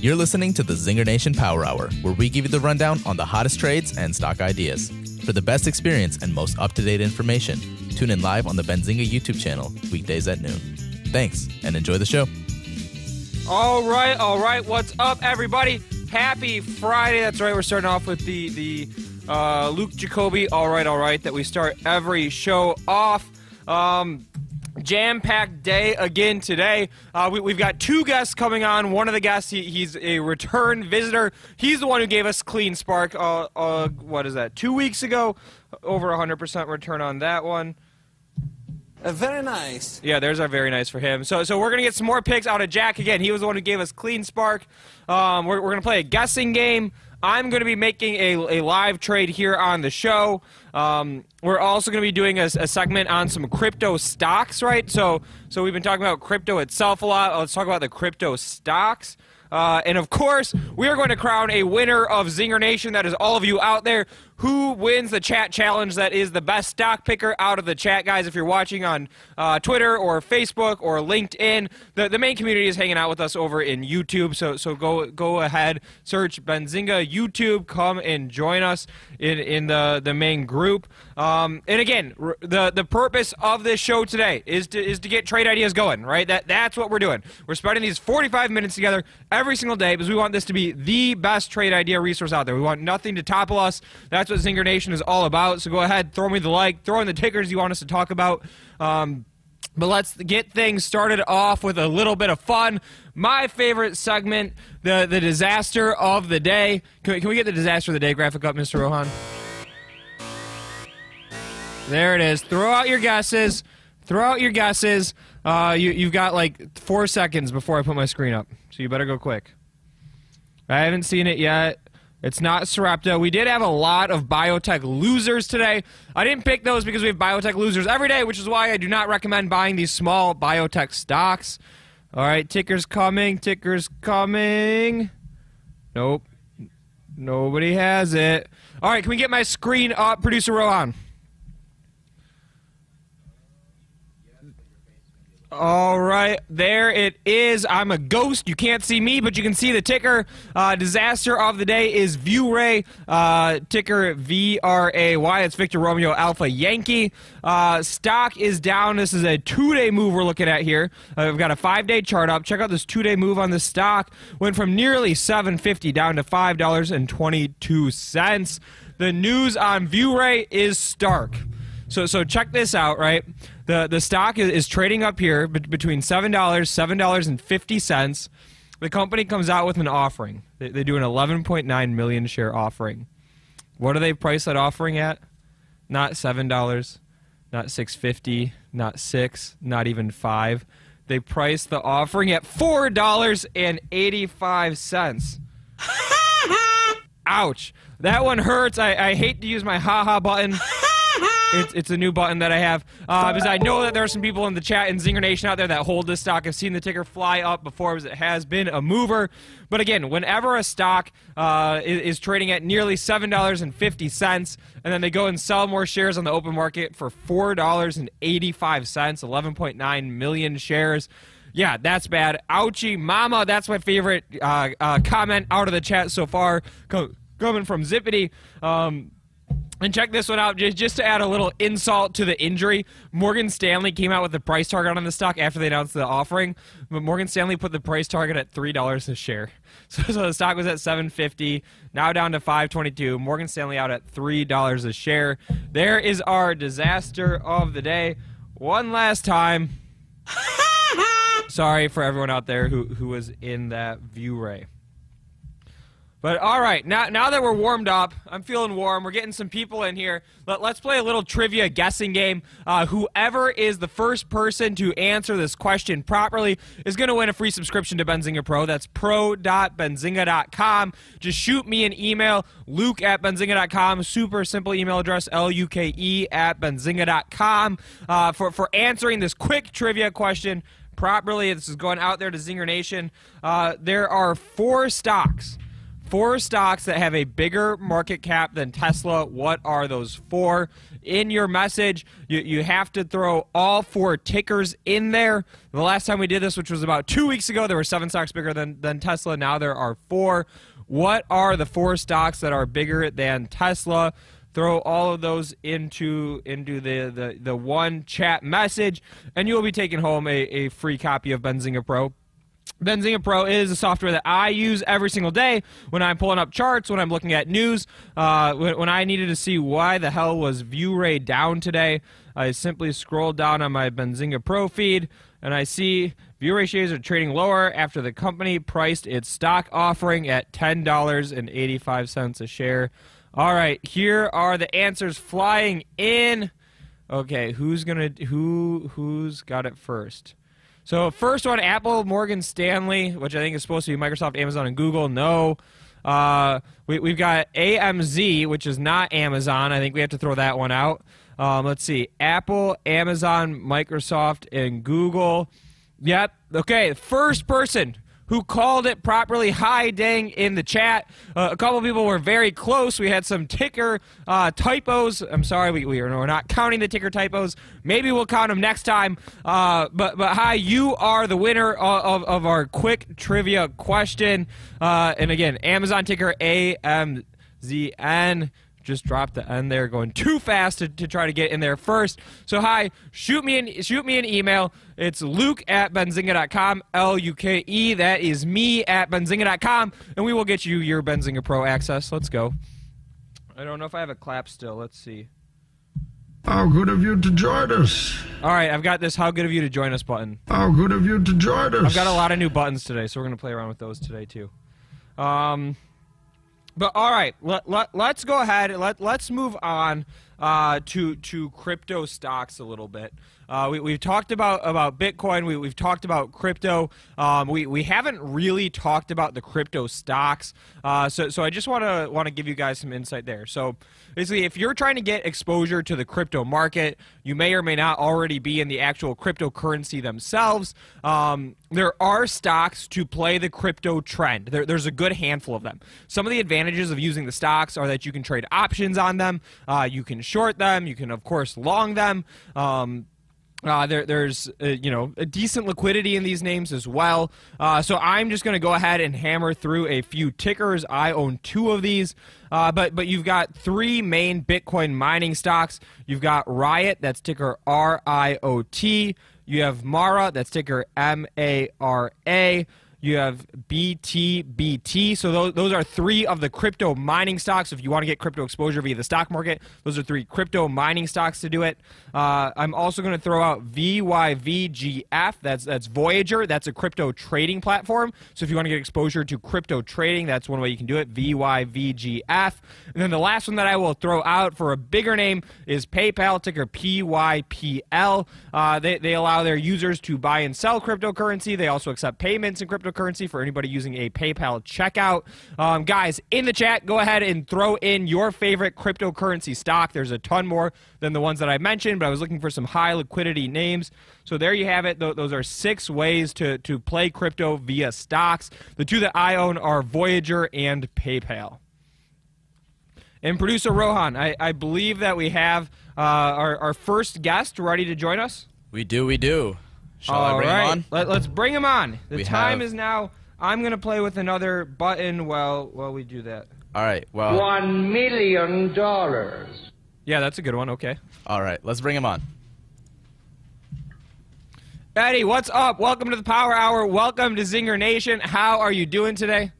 You're listening to the Zinger Nation Power Hour, where we give you the rundown on the hottest trades and stock ideas. For the best experience and most up to date information, tune in live on the Benzinga YouTube channel, weekdays at noon. Thanks, and enjoy the show. All right, all right. What's up, everybody? Happy Friday. That's right. We're starting off with the the uh, Luke Jacobi. All right, all right. That we start every show off. Um, jam-packed day again today. Uh, we, have got two guests coming on. One of the guests, he, he's a return visitor. He's the one who gave us CleanSpark. Uh, uh, what is that? Two weeks ago, over 100% return on that one. Very nice. Yeah, there's our very nice for him. So, so we're gonna get some more picks out of Jack again. He was the one who gave us CleanSpark. Um, we're, we're gonna play a guessing game. I'm going to be making a, a live trade here on the show. Um, we're also going to be doing a, a, segment on some crypto stocks, right? So, so we've been talking about crypto itself a lot. Let's talk about the crypto stocks. Uh, and of course, we are going to crown a winner of Zinger Nation. That is all of you out there who wins the chat challenge that is the best stock picker out of the chat guys? If you're watching on uh, twitter or facebook or linkedin the, the main community is hanging out with us over in youtube. So so go go ahead search benzinga youtube. Come and join us in in the the main group um, and again the the purpose of this show today is to is to get trade ideas going right that that's what we're doing we're spending these 45 minutes together every single day because we want this to be the best trade idea resource out there we want nothing to topple us that's what Zinger Nation is all about. So go ahead, throw me the like, throw in the tickers you want us to talk about. Um, but let's get things started off with a little bit of fun. My favorite segment, the the disaster of the day. Can we, can we get the disaster of the day graphic up, Mr. Rohan? There it is. Throw out your guesses. Throw out your guesses. Uh, you, you've got like four seconds before I put my screen up, so you better go quick. I haven't seen it yet. It's not Sarepta. We did have a lot of biotech losers today. I didn't pick those because we have biotech losers every day, which is why I do not recommend buying these small biotech stocks. All right, ticker's coming. Ticker's coming. Nope. Nobody has it. All right, can we get my screen up, producer Rohan? All right, there it is. I'm a ghost. You can't see me, but you can see the ticker. Uh, disaster of the day is ViewRay, uh, ticker V R A Y. It's Victor Romeo Alpha Yankee. Uh, stock is down. This is a two day move we're looking at here. Uh, we've got a five day chart up. Check out this two day move on the stock. Went from nearly 750 down to $5.22. The news on ViewRay is stark. So, so check this out, right? The the stock is, is trading up here between seven dollars, seven dollars and fifty cents. The company comes out with an offering. They, they do an eleven point nine million share offering. What do they price that offering at? Not seven dollars, not six fifty, not six, not even five. They price the offering at four dollars and eighty five cents. Ouch! That one hurts. I, I hate to use my haha button. It's, it's a new button that I have uh, because I know that there are some people in the chat and Zinger Nation out there that hold this stock. I've seen the ticker fly up before because it has been a mover. But again, whenever a stock uh, is, is, trading at nearly seven dollars and fifty cents, and then they go and sell more shares on the open market for four dollars and eighty-five cents, eleven point nine million shares. Yeah, that's bad. Ouchie, mama. That's my favorite uh, uh comment out of the chat so far, coming from Zippity. Um, And check this one out, just, just to add a little insult to the injury. Morgan Stanley came out with the price target on the stock after they announced the offering, but Morgan Stanley put the price target at three dollars a share. So, so the stock was at seven fifty, now down to five twenty two. Morgan Stanley out at three dollars a share. There is our disaster of the day. One last time. Sorry for everyone out there who who was in that ViewRay. But all right, now now that we're warmed up, I'm feeling warm. We're getting some people in here. Let, us play a little trivia guessing game. Uh, whoever is the first person to answer this question properly is going to win a free subscription to Benzinga Pro. That's pro.benzinga.com. Just shoot me an email, luke at benzinga.com. Super simple email address, L-U-K-E at benzinga.com. Uh, for, for answering this quick trivia question properly, this is going out there to Zinger Nation. Uh, there are four stocks four stocks that have a bigger market cap than Tesla. What are those four? In your message, you, you have to throw all four tickers in there. The last time we did this, which was about two weeks ago, there were seven stocks bigger than, than Tesla. Now there are four. What are the four stocks that are bigger than Tesla? Throw all of those into into the, the, the one chat message, and you'll be taking home a, a free copy of Benzinga Pro. Benzinga Pro is a software that I use every single day when I'm pulling up charts, when I'm looking at news. Uh, when, when, I needed to see why the hell was ViewRay down today, I simply scroll down on my Benzinga Pro feed and I see ViewRay shares are trading lower after the company priced its stock offering at $10.85 a share. All right, here are the answers flying in. Okay, who's gonna who who's got it first? So first one, Apple, Morgan Stanley, which I think is supposed to be Microsoft, Amazon, and Google. No. Uh, we, we've got AMZ, which is not Amazon. I think we have to throw that one out. Um, let's see. Apple, Amazon, Microsoft, and Google. Yep. Okay. First person who called it properly. Hi, dang, in the chat. Uh, a couple people were very close. We had some ticker uh, typos. I'm sorry, we, we are, we're not counting the ticker typos. Maybe we'll count them next time. Uh, but, but hi, you are the winner of, of our quick trivia question. Uh, and again, Amazon ticker AMZN just dropped the N there, going too fast to, to try to get in there first. So hi, shoot me an shoot me an email. It's Luke at benzinga.com, L U K E. That is me at benzinga.com, and we will get you your Benzinga Pro access. Let's go. I don't know if I have a clap still. Let's see. How good of you to join us. All right, I've got this how good of you to join us button. How good of you to join us. I've got a lot of new buttons today, so we're going to play around with those today too. Um, but all right, let, let, let's go ahead. Let, let's move on uh, to to crypto stocks a little bit. Uh, we, have talked about about Bitcoin. We, have talked about crypto. Um, we, we haven't really talked about the crypto stocks. Uh, so so I just want to want to give you guys some insight there. So basically, if you're trying to get exposure to the crypto market, you may or may not already be in the actual cryptocurrency themselves. Um, there are stocks to play the crypto trend. There, there's a good handful of them. Some of the advantages of using the stocks are that you can trade options on them. Uh, you can short them. You can of course long them. Um, uh, there, there's uh, you know a decent liquidity in these names as well. Uh, so I'm just going to go ahead and hammer through a few tickers. I own two of these, uh, but but you've got three main Bitcoin mining stocks. You've got Riot, that's ticker R I O T. You have Mara, that's ticker M A R A. You have BTBT. So those, those are three of the crypto mining stocks. If you want to get crypto exposure via the stock market, those are three crypto mining stocks to do it. Uh, I'm also going to throw out VYVGF. That's that's Voyager. That's a crypto trading platform. So if you want to get exposure to crypto trading, that's one way you can do it. VYVGF. And then the last one that I will throw out for a bigger name is PayPal, ticker PYPL. Uh, they, they allow their users to buy and sell cryptocurrency. They also accept payments in crypto cryptocurrency for anybody using a PayPal checkout. Um, guys, in the chat, go ahead and throw in your favorite cryptocurrency stock. There's a ton more than the ones that I mentioned, but I was looking for some high liquidity names. So there you have it. Those are six ways to, to play crypto via stocks. The two that I own are Voyager and PayPal. And producer Rohan, I, I believe that we have uh, our, our first guest ready to join us. We do, we do. Shall All I bring right. him on? Let, us bring him on. The We time have- is now. I'm gonna play with another button while while we do that. All right. Well. One million dollars. Yeah, that's a good one. Okay. All right. Let's bring him on. Eddy, what's up? Welcome to the Power Hour. Welcome to Zinger Nation. How are you doing today?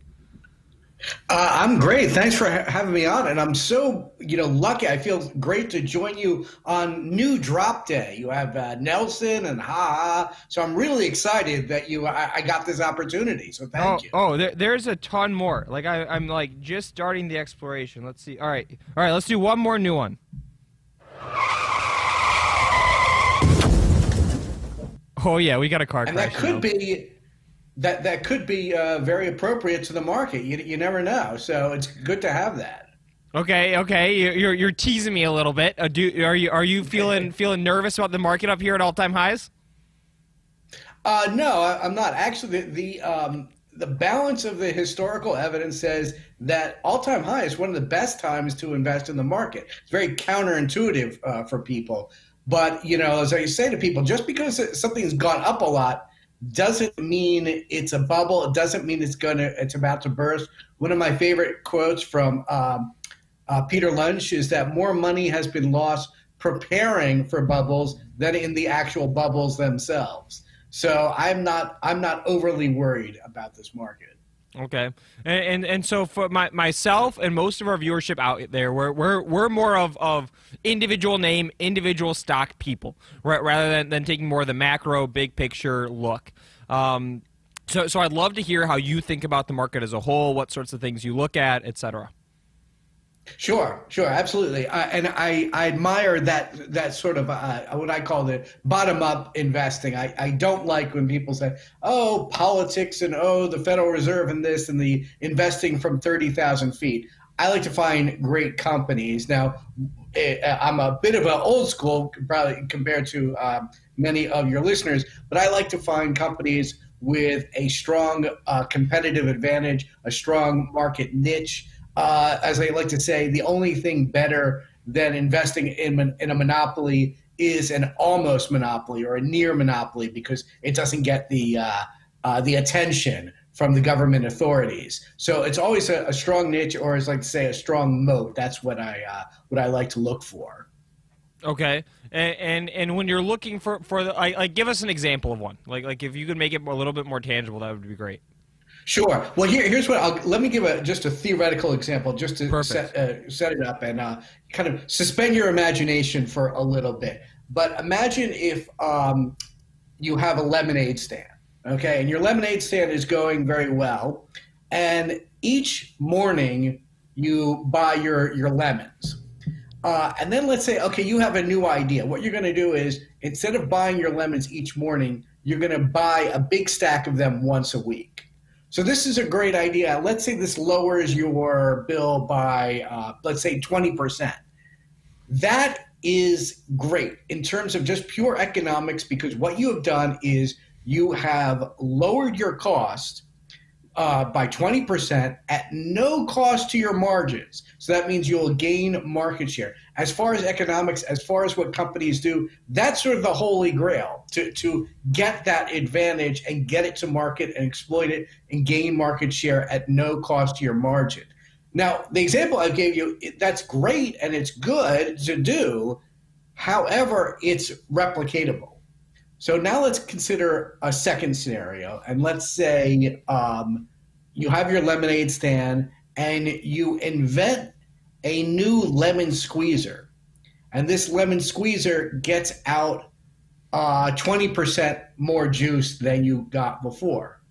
Uh, I'm great. Thanks for ha- having me on, and I'm so you know lucky. I feel great to join you on new drop day. You have uh, Nelson and Ha Ha, so I'm really excited that you I, I got this opportunity. So thank oh, you. oh, there, there's a ton more. Like I, I'm like just starting the exploration. Let's see. All right, all right. Let's do one more new one. Oh yeah, we got a car and crash. that could now. be that that could be uh, very appropriate to the market. You you never know. So it's good to have that. Okay, okay. You- You're you're teasing me a little bit. Uh, do are you are you feeling feeling nervous about the market up here at all time highs? Uh, no, I, I'm not. Actually, the the, um, the balance of the historical evidence says that all-time high is one of the best times to invest in the market. It's very counterintuitive uh, for people, but you know, as I say to people, just because something's gone up a lot doesn't mean it's a bubble. It doesn't mean it's gonna it's about to burst. One of my favorite quotes from um, uh, Peter Lynch is that more money has been lost preparing for bubbles than in the actual bubbles themselves. So I'm not I'm not overly worried about this market. Okay, and and, and so for my, myself and most of our viewership out there, we're we're, we're more of, of individual name, individual stock people, ra- rather than, than taking more of the macro, big picture look. Um, so so I'd love to hear how you think about the market as a whole, what sorts of things you look at, et cetera. Sure, sure, absolutely, I, and I, I admire that that sort of uh, what I call the bottom up investing. I, I don't like when people say, "Oh, politics," and "Oh, the Federal Reserve," and this and the investing from thirty thousand feet. I like to find great companies. Now, eh, I'm a bit of an old school, probably compared to um, many of your listeners, but I like to find companies with a strong uh, competitive advantage, a strong market niche uh, as I like to say, the only thing better than investing in, in a monopoly is an almost monopoly or a near monopoly because it doesn't get the uh, uh, the attention from the government authorities. So it's always a, a, strong niche, or as I like to say, a strong moat. That's what I uh, what I like to look for. Okay, and and, and when you're looking for for the, like, give us an example of one. Like like if you could make it a little bit more tangible, that would be great. Sure. Well, here, here's what I'll let me give a just a theoretical example, just to set, uh, set it up and uh, kind of suspend your imagination for a little bit. But imagine if um, you have a lemonade stand, okay, and your lemonade stand is going very well, and each morning you buy your your lemons. Uh, and then let's say, okay, you have a new idea. What you're going to do is instead of buying your lemons each morning, you're going to buy a big stack of them once a week. So this is a great idea. Let's say this lowers your bill by, uh, let's say, 20%. That is great in terms of just pure economics because what you have done is you have lowered your cost uh, by 20% at no cost to your margins. So that means you'll gain market share. As far as economics, as far as what companies do, that's sort of the holy grail to, to get that advantage and get it to market and exploit it and gain market share at no cost to your margin. Now, the example I gave you, that's great and it's good to do. However, it's replicatable. So now let's consider a second scenario, and let's say um, you have your lemonade stand and you invent a new lemon squeezer, and this lemon squeezer gets out uh, 20% more juice than you got before.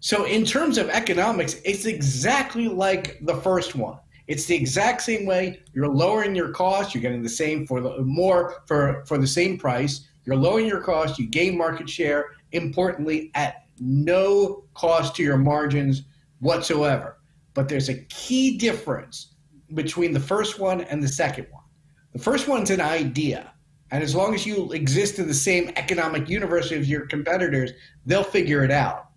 So, in terms of economics, it's exactly like the first one. It's the exact same way. You're lowering your cost. You're getting the same for the more for for the same price. You're lowering your cost, you gain market share, importantly, at no cost to your margins whatsoever. But there's a key difference between the first one and the second one. The first one's an idea. And as long as you exist in the same economic universe as your competitors, they'll figure it out.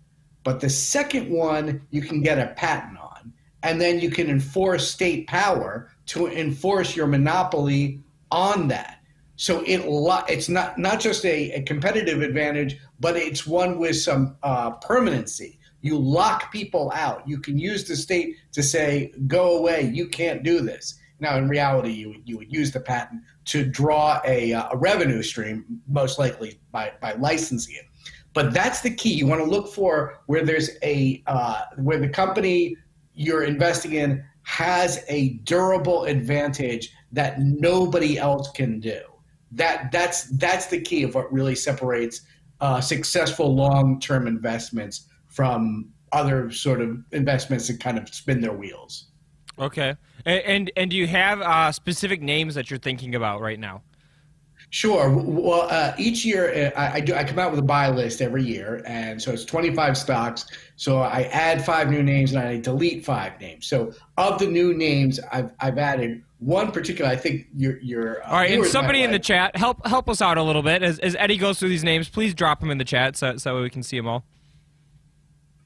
But the second one, you can get a patent on. And then you can enforce state power to enforce your monopoly on that. So it it's not not just a, a, competitive advantage, but it's one with some uh, permanency. You lock people out. You can use the state to say, go away, you can't do this. Now, in reality, you, you would use the patent to draw a, uh, a revenue stream, most likely by, by licensing it. But that's the key. You want to look for where there's a uh, where the company you're investing in has a durable advantage that nobody else can do. That that's that's the key of what really separates uh, successful long-term investments from other sort of investments that kind of spin their wheels. Okay, and and, and do you have uh, specific names that you're thinking about right now? Sure. Well, uh, each year uh, I, I, do. I come out with a buy list every year, and so it's 25 stocks. So I add five new names and I delete five names. So of the new names, I've I've added one particular. I think your your. Uh, All right, and somebody in the chat help help us out a little bit as, as Eddy goes through these names. Please drop them in the chat so so we can see them all.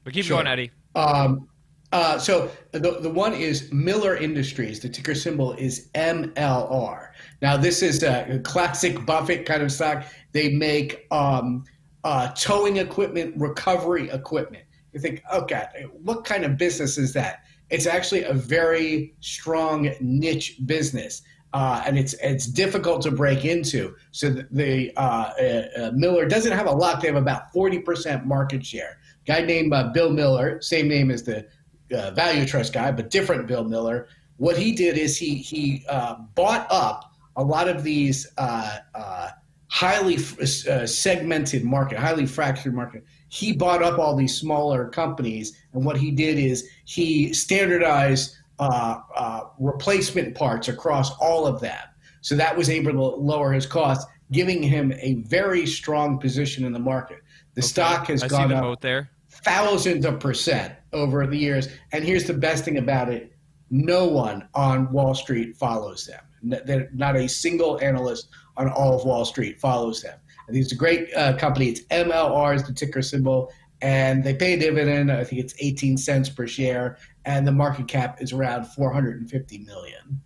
But keep sure. going, Eddy. Um, uh, so the, the one is Miller Industries. The ticker symbol is MLR. Now, this is a classic Buffett kind of stock. They make um, uh, towing equipment, recovery equipment. You think, okay, what kind of business is that? It's actually a very strong niche business. Uh, and it's it's difficult to break into. So the, the uh, uh, Miller doesn't have a lot. They have about forty percent market share. Guy named uh, Bill Miller, same name as the uh, value trust guy, but different Bill Miller. What he did is he he uh, bought up a lot of these uh, uh highly uh, segmented market, highly fractured market. He bought up all these smaller companies, and what he did is he standardized replacement parts across all of them. So that was able to lower his costs, giving him a very strong position in the market. The okay. stock has I gone up there thousands of percent over the years. And here's the best thing about it no one on Wall Street follows them. Not a single analyst on all of Wall Street follows them. I think it's a great uh, company. It's MLR is the ticker symbol, and they pay a dividend. I think it's 18 cents per share, and the market cap is around 450 million.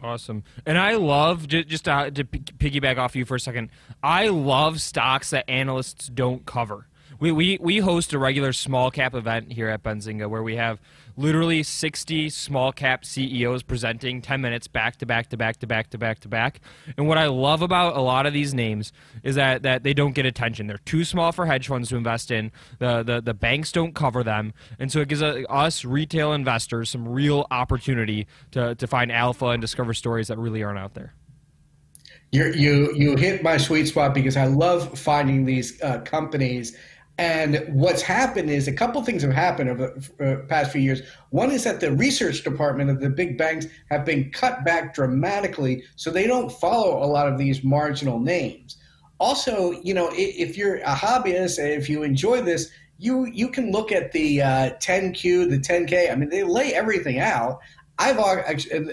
Awesome. And I love, just to, to piggyback off you for a second, I love stocks that analysts don't cover we, we, we host a regular small cap event here at Benzinga where we have literally 60 small cap CEOs presenting 10 minutes back to back to back to back to back to back. And what I love about a lot of these names is that, that they don't get attention. They're too small for hedge funds to invest in. The, the, the banks don't cover them. And so it gives us retail investors some real opportunity to, to find alpha and discover stories that really aren't out there. you you you hit my sweet spot because I love finding these uh, companies and what's happened is a couple things have happened over the uh, past few years. One is that the research department of the big banks have been cut back dramatically, so they don't follow a lot of these marginal names. Also, you know, if you're a hobbyist and if you enjoy this, you you can look at the uh, 10Q, the 10K. I mean, they lay everything out. I've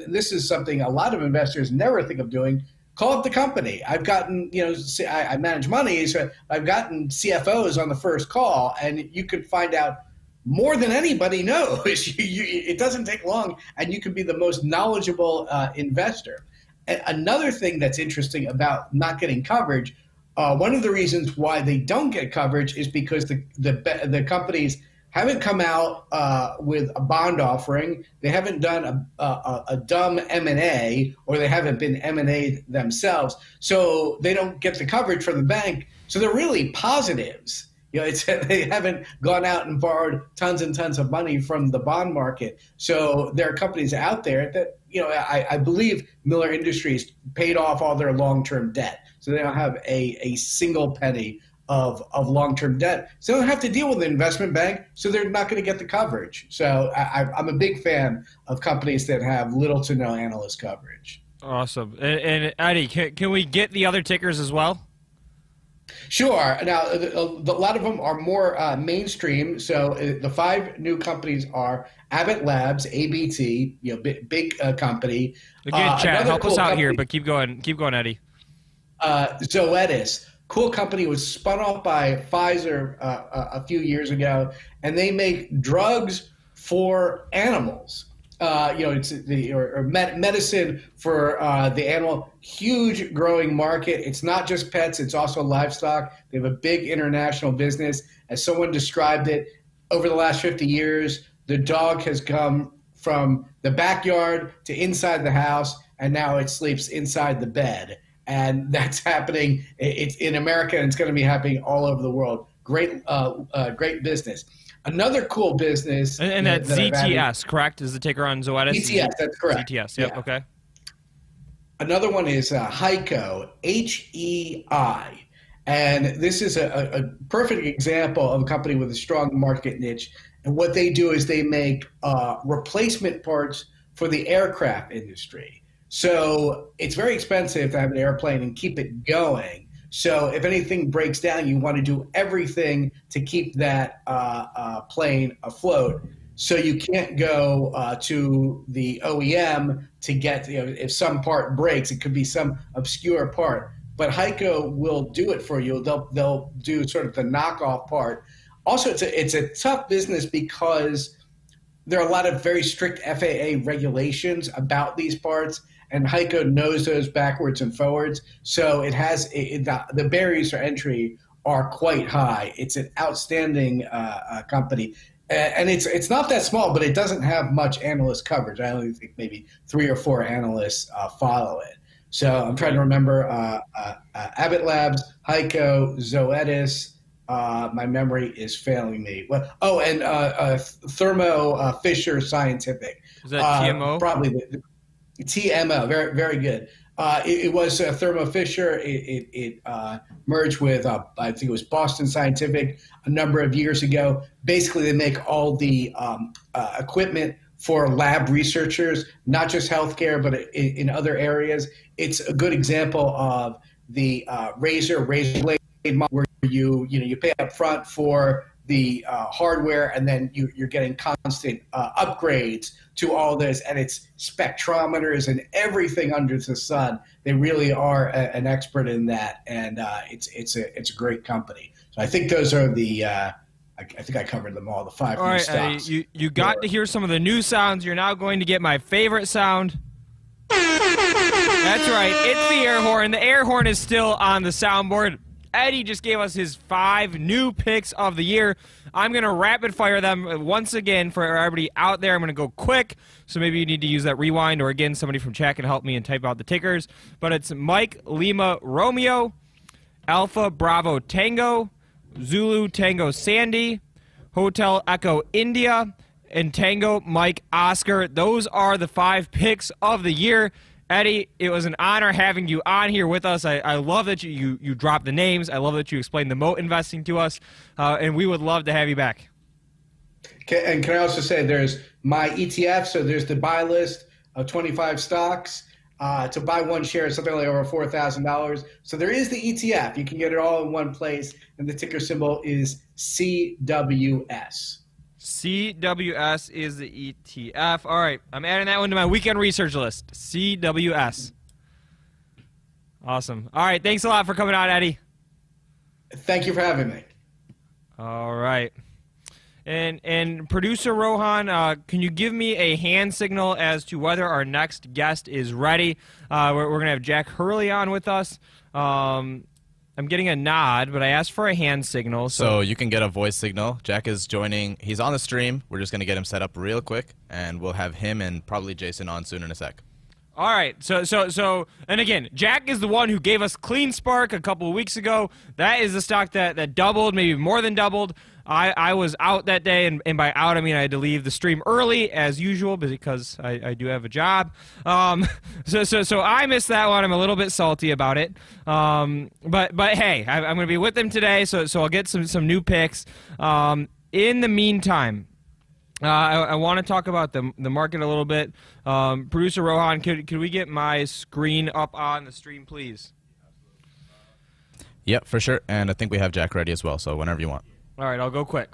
this is something a lot of investors never think of doing call up the company. I've gotten, you know, I, manage money, so I've gotten CFOs on the first call, and you could find out more than anybody knows. you, you, it doesn't take long, and you can be the most knowledgeable uh, investor. And another thing that's interesting about not getting coverage, uh, one of the reasons why they don't get coverage is because the the, the companies – haven't come out uh, with a bond offering. They haven't done a, a, a dumb M and A, or they haven't been M and A themselves. So they don't get the coverage from the bank. So they're really positives. You know, it's, they haven't gone out and borrowed tons and tons of money from the bond market. So there are companies out there that you know. I, I believe Miller Industries paid off all their long-term debt, so they don't have a, a single penny of, of long-term debt. So they don't have to deal with the investment bank, so they're not going to get the coverage. So I, am a big fan of companies that have little to no analyst coverage. Awesome. And, and Eddy, can, can we get the other tickers as well? Sure. Now, a, a lot of them are more uh, mainstream. So uh, the five new companies are Abbott Labs, ABT, you know, big, big uh, company. Again, uh, chat, help cool us out company, here, but keep going. Keep going, Eddy. Uh, Zoetis, cool company was spun off by Pfizer uh, a few years ago, and they make drugs for animals. Uh, you know, it's the or, or med- medicine for uh, the animal. Huge growing market. It's not just pets; it's also livestock. They have a big international business. As someone described it, over the last 50 years, the dog has come from the backyard to inside the house, and now it sleeps inside the bed. And that's happening. It's in America, and it's going to be happening all over the world. Great, uh, uh, great business. Another cool business, and, and that, that ZTS, correct? Is the ticker on Zoetis? ZTS, that's correct. ZTS, yep, yeah. okay. Another one is uh, HEICO, H E I. And this is a, a, perfect example of a company with a strong market niche. And what they do is they make uh, replacement parts for the aircraft industry. So it's very expensive to have an airplane and keep it going. So if anything breaks down, you want to do everything to keep that uh, uh, plane afloat. So you can't go uh, to the OEM to get you know, if some part breaks, it could be some obscure part. But HEICO will do it for you. They'll they'll do sort of the knockoff part. Also, it's a it's a tough business because there are a lot of very strict FAA regulations about these parts, and HEICO knows those backwards and forwards. So it has it, the, the barriers for entry are quite high. It's an outstanding uh, uh, company and it's it's not that small, but it doesn't have much analyst coverage. I only think maybe three or four analysts uh, follow it. So I'm trying to remember uh, uh, uh Abbott Labs, HEICO, Zoetis. Uh, my memory is failing me. Well, oh, and uh, Thermo Fisher Scientific. Is that TMO? Probably the, TMO. Very very good. Uh, it, it, was uh, Thermo Fisher. It, it, it uh, merged with, uh, I think it was Boston Scientific a number of years ago. Basically, they make all the um, uh, equipment for lab researchers, not just healthcare, but in, in, other areas. It's a good example of the uh, razor razor blade model where you you know you pay up front for the uh, hardware, and then you, are getting constant uh, upgrades to all this, and it's spectrometers and everything under the sun. They really are a, an expert in that, and uh, it's it's a it's a great company. So I think those are the. Uh, I, I, think I covered them all. The five. All right, uh, you you got to hear some of the new sounds. You're now going to get my favorite sound. That's right. It's the air horn. The air horn is still on the soundboard. Eddy just gave us his five new picks of the year. I'm going to rapid fire them once again for everybody out there. I'm going to go quick, so maybe you need to use that rewind, or again, somebody from chat can help me and type out the tickers. But it's Mike Lima Romeo, Alpha Bravo Tango, Zulu Tango Sandy, Hotel Echo India, and Tango Mike Oscar. Those are the five picks of the year. Eddy, it was an honor having you on here with us. I, I love that you, you, you dropped the names. I love that you explained the moat investing to us, uh, and we would love to have you back. Okay, and can I also say there's my ETF, so there's the buy list of 25 stocks. Uh, to buy one share is something like over four thousand dollars. So there is the ETF. You can get it all in one place, and the ticker symbol is CWS. CWS is the ETF. All right, I'm adding that one to my weekend research list. CWS. Awesome. All right, thanks a lot for coming on, Eddy. Thank you for having me. All right. And and producer Rohan, uh, can you give me a hand signal as to whether our next guest is ready? Uh, we're, we're going to have Jack Hurley on with us. Um, I'm getting a nod, but I asked for a hand signal. So. so you can get a voice signal. Jack is joining. He's on the stream. We're just going to get him set up real quick, and we'll have him and probably Jason on soon in a sec. All right. So so so and again, Jack is the one who gave us CleanSpark a couple of weeks ago. That is the stock that that doubled, maybe more than doubled. I, I was out that day, and, and by out I mean I had to leave the stream early as usual because I, I do have a job. Um, so so so I missed that one. I'm a little bit salty about it. Um, but but hey, I, am going to be with them today, so so I'll get some some new picks. Um, in the meantime. Uh, I, I want to talk about the the market a little bit. Um, Producer Rohan, could could we get my screen up on the stream, please? Yep, for sure. And I think we have Jack ready as well. So whenever you want. All right, I'll go quick.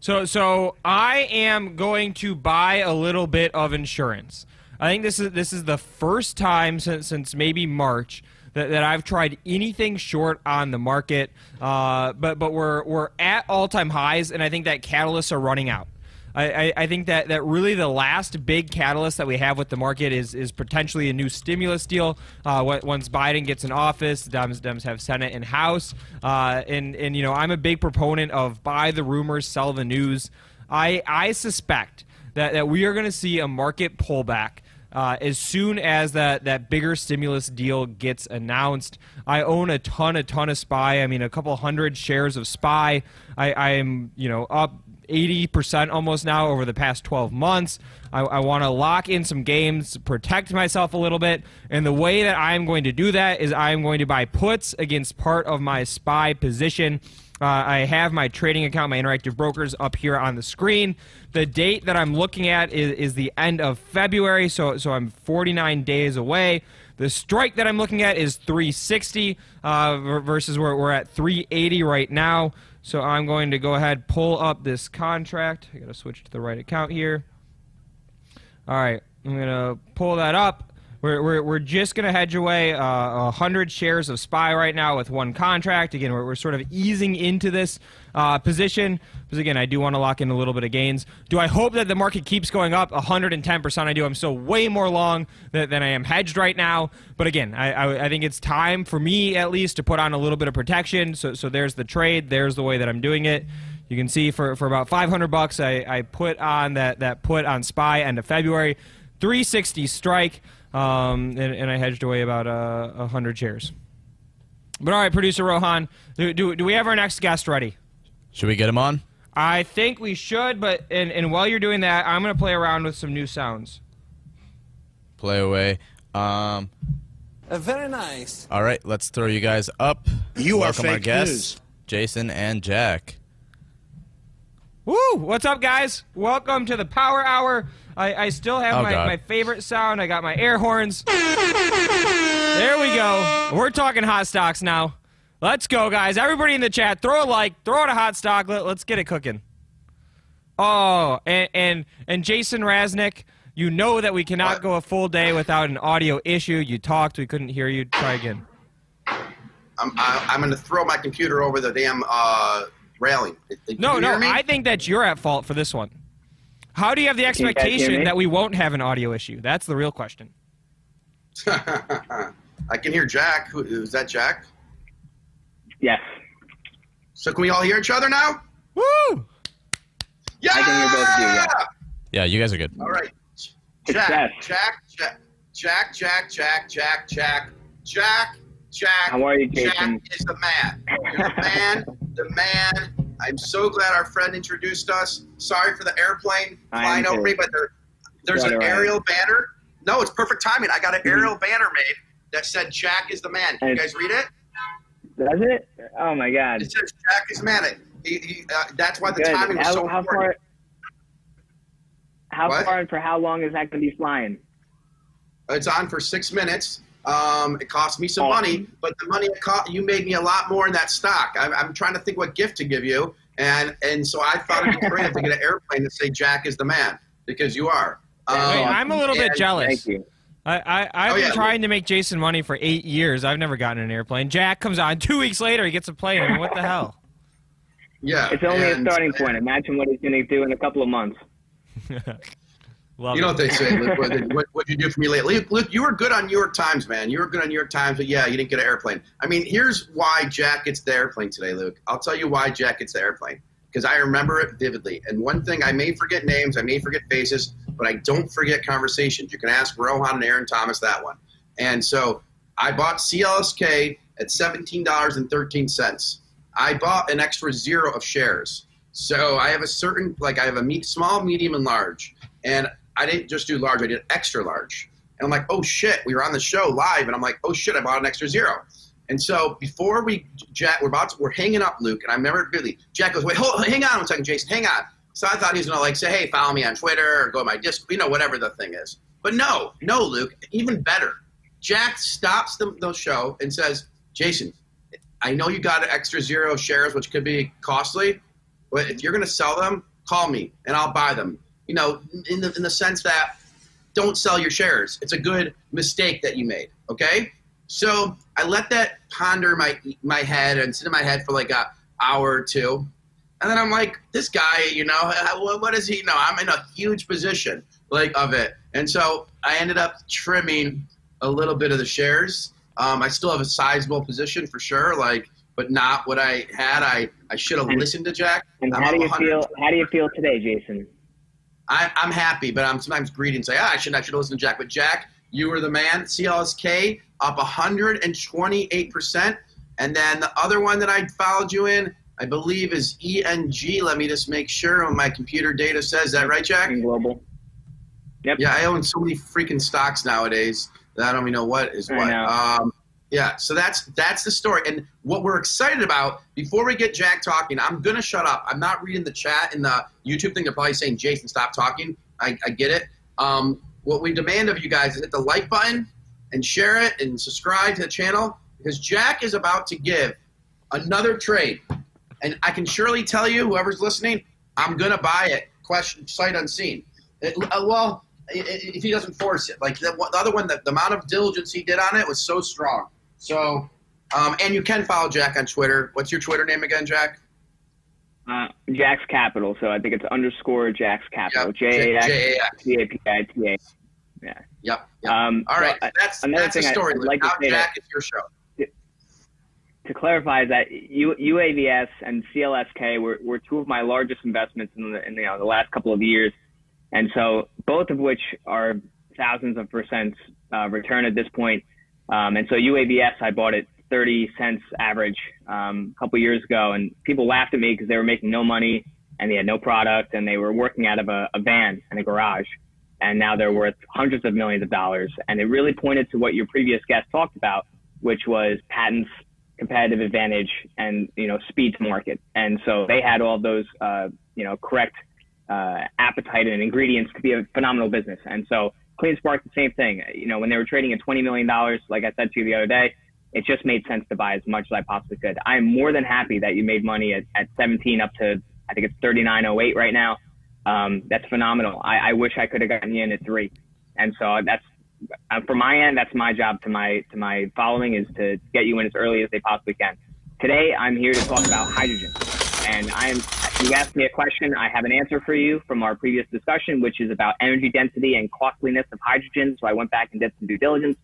So, so I am going to buy a little bit of insurance. I think this is this is the first time since since maybe March that, that I've tried anything short on the market. Uh, but but we're we're at all time highs, and I think that catalysts are running out. I, I, think that, that really the last big catalyst that we have with the market is is potentially a new stimulus deal. Uh, once Biden gets in office, Dems Dems have Senate and House, uh, and and you know I'm a big proponent of buy the rumors, sell the news. I I suspect that, that we are going to see a market pullback uh, as soon as that, that bigger stimulus deal gets announced. I own a ton, a ton of SPY. I mean, a couple hundred shares of SPY. I, I am, you know, up 80% almost now over the past 12 months. I, I want to lock in some games, protect myself a little bit. And the way that I'm going to do that is I'm going to buy puts against part of my SPY position. Uh, I have my trading account, my interactive brokers, up here on the screen. The date that I'm looking at is, is the end of February, so so I'm 49 days away. The strike that I'm looking at is 360 uh, versus where we're at 380 right now. So I'm going to go ahead pull up this contract. I got to switch to the right account here. All right, I'm to pull that up. We're, we're, we're just going to hedge away uh, 100 shares of SPY right now with one contract. Again, we're, we're sort of easing into this uh, position because, again, I do want to lock in a little bit of gains. Do I hope that the market keeps going up? 110% I do. I'm still way more long than, than I am hedged right now. But, again, I, I, I, think it's time for me, at least, to put on a little bit of protection. So, so there's the trade. There's the way that I'm doing it. You can see for, for about 500 bucks, I, I put on that, that put on SPY end of February. 360 strike um, and, and, I hedged away about uh, 100 shares. But all right, producer Rohan, do, do, do we have our next guest ready? Should we get him on? I think we should, but and, and while you're doing that, I'm going to play around with some new sounds. Play away. Um, uh, very nice. All right, let's throw you guys up. You Welcome are fake our guests, news. Jason and Jack. Woo! What's up, guys? Welcome to the Power Hour. I, I still have Oh, my, God. my favorite sound. I got my air horns. there we go. We're talking hot stocks now. Let's go, guys. Everybody in the chat, throw a like, throw out a hot stock. Let, let's get it cooking. Oh, and, and and Jason Raznick, you know that we cannot go a full day without an audio issue. You talked, we couldn't hear you. Try again. I'm, I, I'm going to throw my computer over the damn uh, railing. Can No, no, me? I think that you're at fault for this one. How do you have the you guys hear expectation that we won't have an audio issue? That's the real question. I can hear Jack. Who, is that Jack? Yes. So can we all hear each other now? Woo! Yeah! I can hear both of you, yeah. Yeah, you guys are good. All right. Jack, Jack, Jack, Jack, Jack, Jack, Jack, Jack, Jack, Jack. How are you, Jason? Jack is the man. You're the man, the man. I'm so glad our friend introduced us. Sorry for the airplane flying over me, but there, there's an it right. aerial banner. No, it's perfect timing. I got an Mhm. aerial banner made that said Jack is the man. Can you guys read it? Does it? Oh my God. It says Jack is the man. He, he, uh, that's why the Good. timing was How, so how important. far? How What? far and for how long is that going to be flying? It's on for six minutes. Um, it cost me some Oh. money, but the money it cost, you made me a lot more in that stock. I'm, I'm trying to think what gift to give you, and and so I thought it'd be great to get an airplane and say Jack is the man because you are. Um, Wait, I'm a little bit jealous. Thank you. I, I, I've Oh, been yeah. trying to make Jason money for eight years. I've never gotten an airplane. Jack comes on two weeks later. He gets a plane. I mean, what the hell? Yeah, It's only and- a starting point. Imagine what he's going to do in a couple of months. Love You know it. what they say? Luke, what, what what'd you do for me lately? Luke, Luke, you were good on New York Times, man. You were good on New York Times, but yeah, you didn't get an airplane. I mean, here's why Jack gets the airplane today, Luke. I'll tell you why Jack gets the airplane because I remember it vividly. And one thing, I may forget names, I may forget faces, but I don't forget conversations. You can ask Rohan and Aaron Thomas that one. And so I bought CLSK at seventeen dollars and thirteen cents. I bought an extra zero of shares. So I have a certain, like I have a me- small, medium, and large. And I didn't just do large, I did extra large. And I'm like, oh shit, we were on the show live, and I'm like, oh shit, I bought an extra zero. And so before we, Jack, we're about to, we're hanging up, Luke, and I remember vividly. Jack goes, wait, hold, hang on one second, Jason, hang on. So I thought he was gonna like say, hey, follow me on Twitter or go to my disc, you know, whatever the thing is. But no, no, Luke, even better. Jack stops the, the show and says, Jason, I know you got extra zero shares, which could be costly, but if you're going to sell them, call me and I'll buy them. You know, in the, in the sense that don't sell your shares. It's a good mistake that you made. Okay. So I let that ponder my my head and sit in my head for like a hour or two, and then I'm like, this guy, you know, what, does he know? I'm in a huge position like of it, and so I ended up trimming a little bit of the shares. Um, I still have a sizable position for sure, like but not what I had. I, I should have listened to Jack. And I'm how do you feel? How do you feel today, Jason? I, I'm happy, but I'm sometimes greedy and say, ah, I should I should listen to Jack. But Jack, you were the man. CLSK up 128 percent, and then the other one that I followed you in, I believe, is ENG. Let me just make sure my computer data says that right, Jack. ENGlobal. Yep. Yeah, I own so many freaking stocks nowadays that I don't even know what is I what. know. Um, yeah, so that's that's the story. And what we're excited about, before we get Jack talking, I'm gonna shut up. I'm not reading the chat and the YouTube thing. They're probably saying, Jason, stop talking. I, I get it. Um, what we demand of you guys is hit the like button and share it and subscribe to the channel because Jack is about to give another trade. And I can surely tell you, whoever's listening, I'm gonna buy it. Question sight unseen. It, uh, well, if he doesn't force it, like the, the other one, the, the amount of diligence he did on it was so strong. So, um, and you can follow Jack on Twitter. What's your Twitter name again, Jack? Uh, Jack's Capital. So I think it's underscore Jack's Capital. J A X. C A P I T A. Yeah. Yep. yep. Um, All right, well, that's another that's the thing story. I'd like to now, say Jack, it's your show. To clarify that U, UAVS and CLSK were, were two of my largest investments in the, in the, you know, the last couple of years. And so both of which are thousands of percent uh, return at this point. Um, and so UAVS, I bought it 30 cents average um, a couple years ago, and people laughed at me because they were making no money and they had no product and they were working out of a, a van in a garage. And now they're worth hundreds of millions of dollars. And it really pointed to what your previous guest talked about, which was patents, competitive advantage, and you know speed to market. And so they had all those uh, you know correct uh, appetite and ingredients to be a phenomenal business. And so CleanSpark, the same thing. You know, when they were trading at $20 million, like I said to you the other day, it just made sense to buy as much as I possibly could. I am more than happy that you made money at, at 17 up to, I think it's 39.08 right now. Um, that's phenomenal. I, I wish I could have gotten in at three. And so that's, uh, from my end, that's my job to my, to my following is to get you in as early as they possibly can. Today, I'm here to talk about hydrogen. And I'm, you asked me a question. I have an answer for you from our previous discussion, which is about energy density and costliness of hydrogen. So I went back and did some due diligence.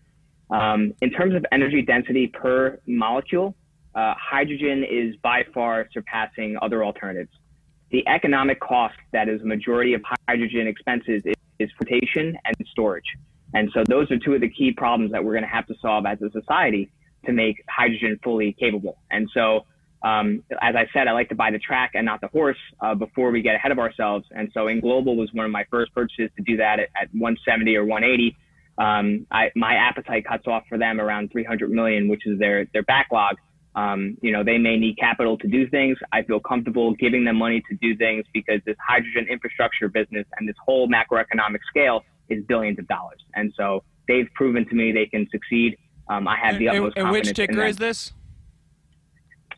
Um, in terms of energy density per molecule, uh, hydrogen is by far surpassing other alternatives. The economic cost that is majority of hydrogen expenses is, is flotation and storage. And so those are two of the key problems that we're going to have to solve as a society to make hydrogen fully capable. And so um, as I said, I like to buy the track and not the horse uh, before we get ahead of ourselves. And so, ENGlobal was one of my first purchases to do that at, at 170 or 180. Um, I, my appetite cuts off for them around 300 million, which is their their backlog. Um, you know, they may need capital to do things. I feel comfortable giving them money to do things because this hydrogen infrastructure business and this whole macroeconomic scale is billions of dollars. And so they've proven to me they can succeed. Um, I have the and, utmost and confidence which ticker them. is this?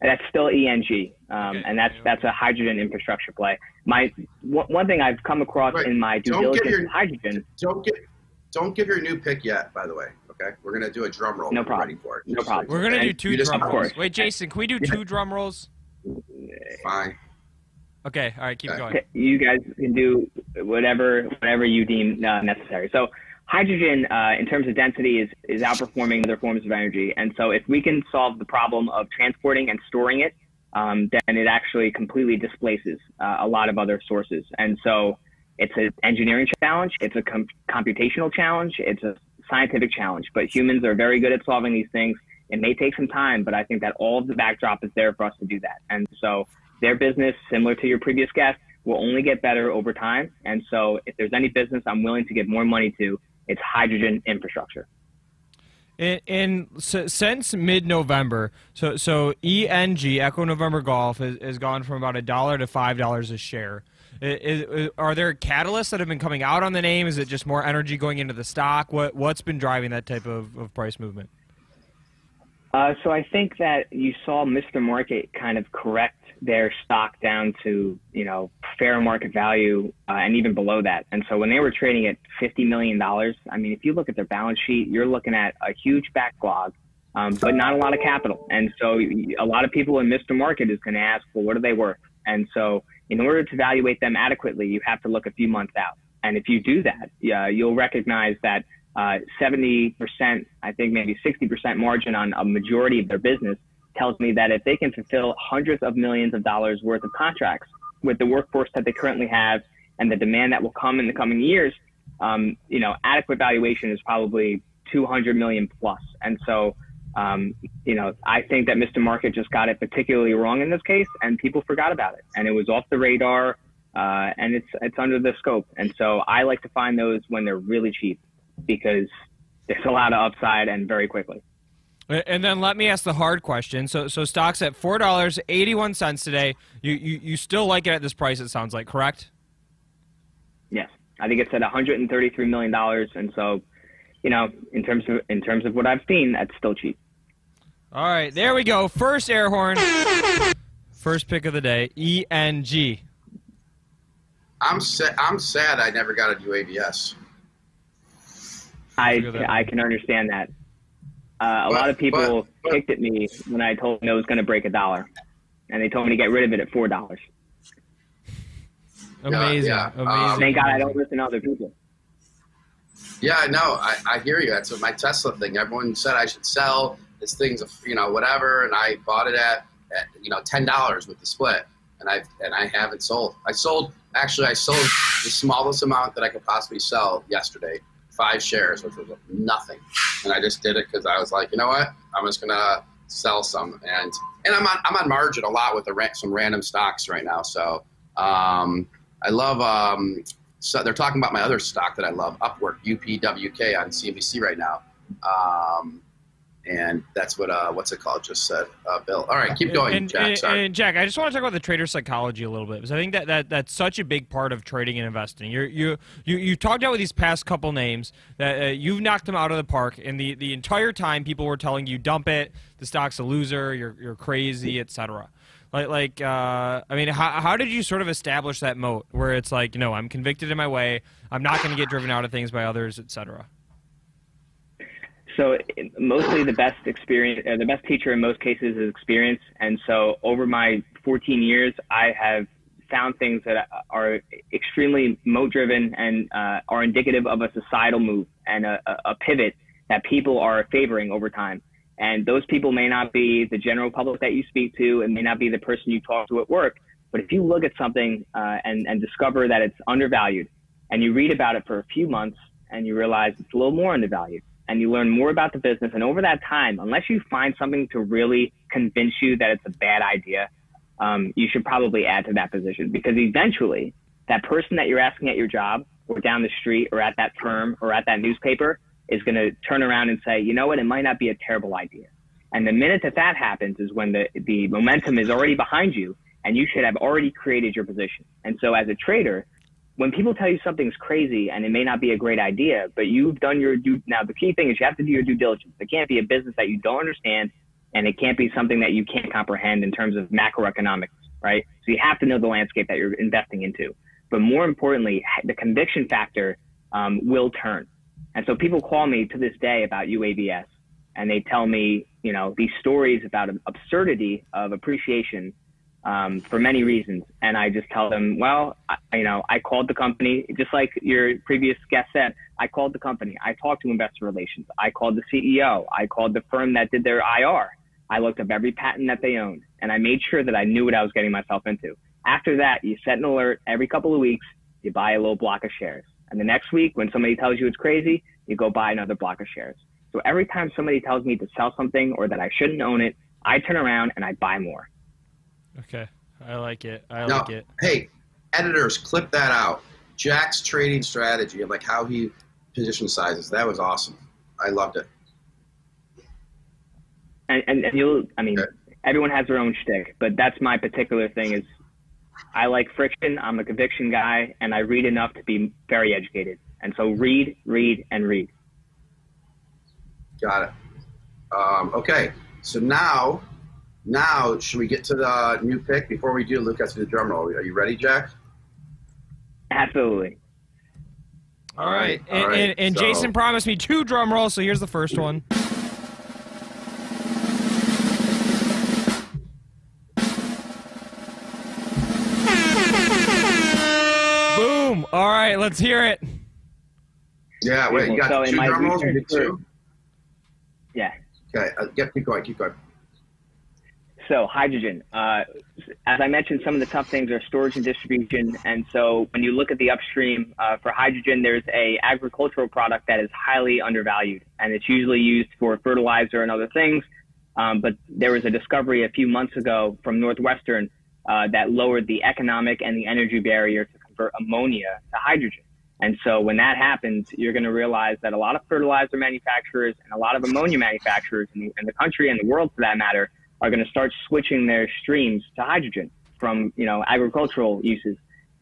That's still ENG, um, Okay. and that's that's a hydrogen infrastructure play. My one one thing I've come across Right. in my due Don't give diligence your- hydrogen. Don't get don't give your new pick yet. By the way, okay, we're gonna do a drum roll. No problem. Ready for it. No problem. We're gonna And do two drum rolls. Wait, Jason, can we do two drum rolls? Fine. Okay, all right, keep going. You guys can do whatever whatever you deem uh, necessary. So hydrogen, uh, in terms of density, is is outperforming other forms of energy. And so if we can solve the problem of transporting and storing it, um, then it actually completely displaces uh, a lot of other sources. And so it's an engineering challenge, it's a com- computational challenge, it's a scientific challenge. But humans are very good at solving these things. It may take some time, but I think that all of the backdrop is there for us to do that. And so their business, similar to your previous guest, will only get better over time. And so if there's any business I'm willing to give more money to, it's hydrogen infrastructure. In, in s- since mid-November, so so ENG Echo November Golf has, has gone from about a dollar to five dollars a share. I- is- are there catalysts that have been coming out on the name? Is it just more energy going into the stock? What what's been driving that type of, of price movement? Uh, so I think that you saw Mr. Market kind of correct their stock down to, you know, fair market value uh, and even below that. And so when they were trading at $50 million, I mean, if you look at their balance sheet, you're looking at a huge backlog, um, but not a lot of capital. And so a lot of people in Mr. Market is going to ask, well, what are they worth? And so in order to evaluate them adequately, you have to look a few months out. And if you do that, yeah, you'll recognize that uh, 70%, I think maybe 60% margin on a majority of their business tells me that if they can fulfill hundreds of millions of dollars worth of contracts with the workforce that they currently have and the demand that will come in the coming years, um, you know, adequate valuation is probably 200 million plus. And so, um, you know, I think that Mr. Market just got it particularly wrong in this case, and people forgot about it, and it was off the radar, uh, and it's it's under the scope. And so, I like to find those when they're really cheap because there's a lot of upside and very quickly. And then let me ask the hard question. So, so stocks at four dollars eighty one cents today. You, you you still like it at this price? It sounds like correct. Yes, I think it's at 133 million dollars, and so, you know, in terms of in terms of what I've seen, that's still cheap. All right, there we go. First air horn. First pick of the day. E N G. I'm sad. I'm sad. I never got a UAVS. I I can understand that. Uh, a But- lot of people but- but- kicked at me when I told them it was going to break a dollar, and they told me to get rid of it at four dollars. Amazing. yeah. Amazing. Um, Thank God I don't listen to other people. Yeah, no, I, I hear you. That's my Tesla thing. Everyone said I should sell this thing's, a, you know, whatever, and I bought it at, at you know, ten dollars with the split, and I and I haven't sold. I sold actually, I sold the smallest amount that I could possibly sell yesterday, five shares, which was nothing, and I just did it because I was like, you know what, I'm just gonna sell some, and and I'm on I'm on margin a lot with the ra- some random stocks right now, so um, I love um, so they're talking about my other stock that I love, Upwork, UPWK on CNBC right now. Um, and that's what uh, what's it called? Just said uh, Bill. All right, keep going, and, Jack. and- and Jack, I just want to talk about the trader psychology a little bit because I think that, that that's such a big part of trading and investing. You're, you you you talked out with these past couple names that uh, you've knocked them out of the park, and the, the entire time people were telling you dump it, the stock's a loser, you're you're crazy, etc. Like like uh, I mean, how how did you sort of establish that moat where it's like you know I'm convicted in my way, I'm not going to get driven out of things by others, etc. So mostly the best experience, uh, the best teacher in most cases is experience. And so over my 14 years, I have found things that are extremely moat driven and uh, are indicative of a societal move and a, a- pivot that people are favoring over time. And those people may not be the general public that you speak to, it may not be the person you talk to at work. But if you look at something uh, and, and discover that it's undervalued, and you read about it for a few months and you realize it's a little more undervalued, and you learn more about the business, and over that time, unless you find something to really convince you that it's a bad idea, um, you should probably add to that position because eventually that person that you're asking at your job or down the street or at that firm or at that newspaper is going to turn around and say, you know what, it might not be a terrible idea. And the minute that that happens is when the, the momentum is already behind you and you should have already created your position. And so as a trader, when people tell you something's crazy and it may not be a great idea, but you've done your due, now the key thing is you have to do your due diligence. It can't be a business that you don't understand and it can't be something that you can't comprehend in terms of macroeconomics, right? So you have to know the landscape that you're investing into. But more importantly, the conviction factor um, will turn. And so people call me to this day about UAVS, and they tell me, you know, these stories about absurdity of appreciation um, for many reasons. And I just tell them, well, I, you know, I called the company, just like your previous guest said, I called the company. I talked to investor relations. I called the CEO. I called the firm that did their IR. I looked up every patent that they owned and I made sure that I knew what I was getting myself into. After that, you set an alert every couple of weeks, you buy a little block of shares. And the next week, when somebody tells you it's crazy, you go buy another block of shares. So every time somebody tells me to sell something or that I shouldn't own it, I turn around and I buy more. Okay, I like it. I Now, like it. hey, editors, clip that out. Jack's trading strategy and like how he position sizes. That was awesome. I loved it. and, and, and you'll i mean everyone has their own shtick, but that's my particular thing is i like friction i'm a conviction guy and i read enough to be very educated and so read read and read Got it. Um, okay, so now, now should we get to the new pick? Before we do, Luke has to do the drum roll. Are you ready, Jack? absolutely All right, all and, and, and so- Jason promised me two drum rolls, so here's the first one. Boom! All right, let's hear it. Yeah. Wait, you got So in two my drum rolls. You two. yeah Okay. Uh, yeah, keep going. Keep going. So hydrogen, uh, as I mentioned, some of the tough things are storage and distribution. And so when you look at the upstream uh, for hydrogen, there's a agricultural product that is highly undervalued, and it's usually used for fertilizer and other things. Um, but there was a discovery a few months ago from Northwestern uh, that lowered the economic and the energy barrier to convert ammonia to hydrogen. And so when that happens, you're going to realize that a lot of fertilizer manufacturers and a lot of ammonia manufacturers in the, in the country and the world, for that matter, are going to start switching their streams to hydrogen from you know agricultural uses.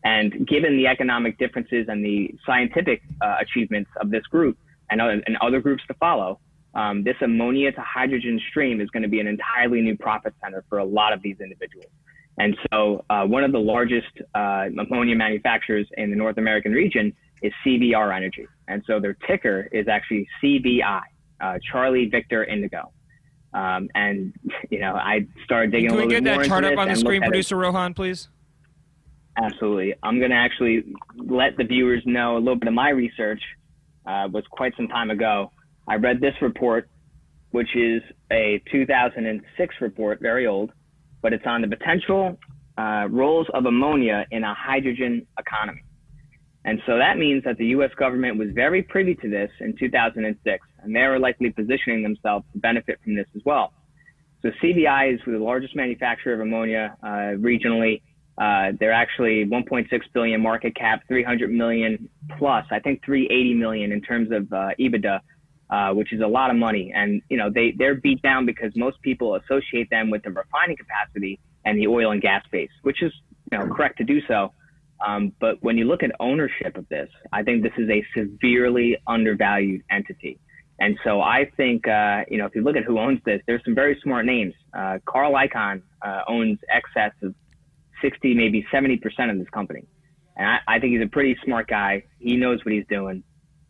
And given the economic differences and the scientific uh, achievements of this group and other, and other groups to follow, um, this ammonia to hydrogen stream is going to be an entirely new profit center for a lot of these individuals. And so, uh, one of the largest uh, ammonia manufacturers in the North American region is CVR Energy. And so, their ticker is actually CVI, uh, Charlie Victor Indigo. Um, and you know, I started digging. A little bit. Can we get that chart up on the screen, producer Rohan, please? Absolutely. I'm going to actually let the viewers know a little bit of my research. Uh, was quite some time ago. I read this report, which is a 2006 report, very old, but it's on the potential uh, roles of ammonia in a hydrogen economy. And so that means that the U.S. government was very privy to this in 2006, and they were likely positioning themselves to benefit from this as well. So CVI is the largest manufacturer of ammonia uh, regionally. Uh, they're actually 1.6 billion market cap, 300 million plus, I think 380 million in terms of uh, EBITDA, uh, which is a lot of money. And you know they they're beat down because most people associate them with the refining capacity and the oil and gas base, which is you know correct to do so. Um, but when you look at ownership of this, I think this is a severely undervalued entity. And so I think, uh, you know, if you look at who owns this, there's some very smart names. Uh, Carl Icahn uh, owns excess of 60, maybe 70% of this company. And I, I, think he's a pretty smart guy. He knows what he's doing.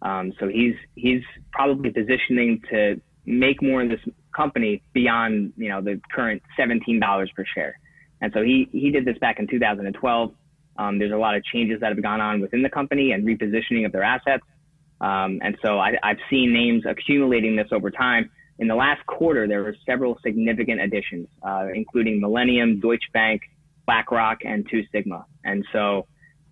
Um, so he's, he's probably positioning to make more in this company beyond, you know, the current $17 per share. And so he, he did this back in 2012. Um, there's a lot of changes that have gone on within the company and repositioning of their assets. Um, and so I, have seen names accumulating this over time. In the last quarter, there were several significant additions, uh, including Millennium, Deutsche Bank, BlackRock, and Two Sigma. And so,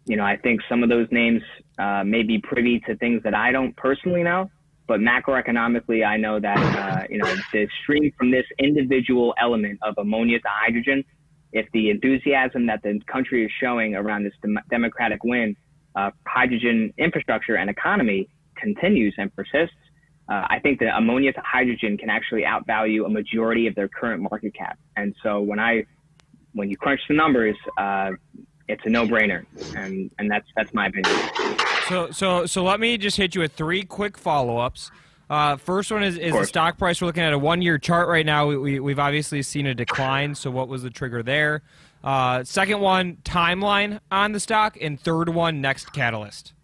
you know, I think some of those names uh, may be privy to things that I don't personally know, but macroeconomically, I know that, uh, you know, the stream from this individual element of ammonia to hydrogen if the enthusiasm that the country is showing around this dem- democratic win, uh, hydrogen infrastructure and economy continues and persists, uh, I think that ammonia to hydrogen can actually outvalue a majority of their current market cap. And so when I, when you crunch the numbers, uh, it's a no-brainer, and and that's that's my opinion. So so so let me just hit you with three quick follow-ups. Uh, first one is, is the stock price. We're looking at a one year chart right now. We, we, have obviously seen a decline. So, what was the trigger there? Uh, second one, timeline on the stock. And third one, next catalyst.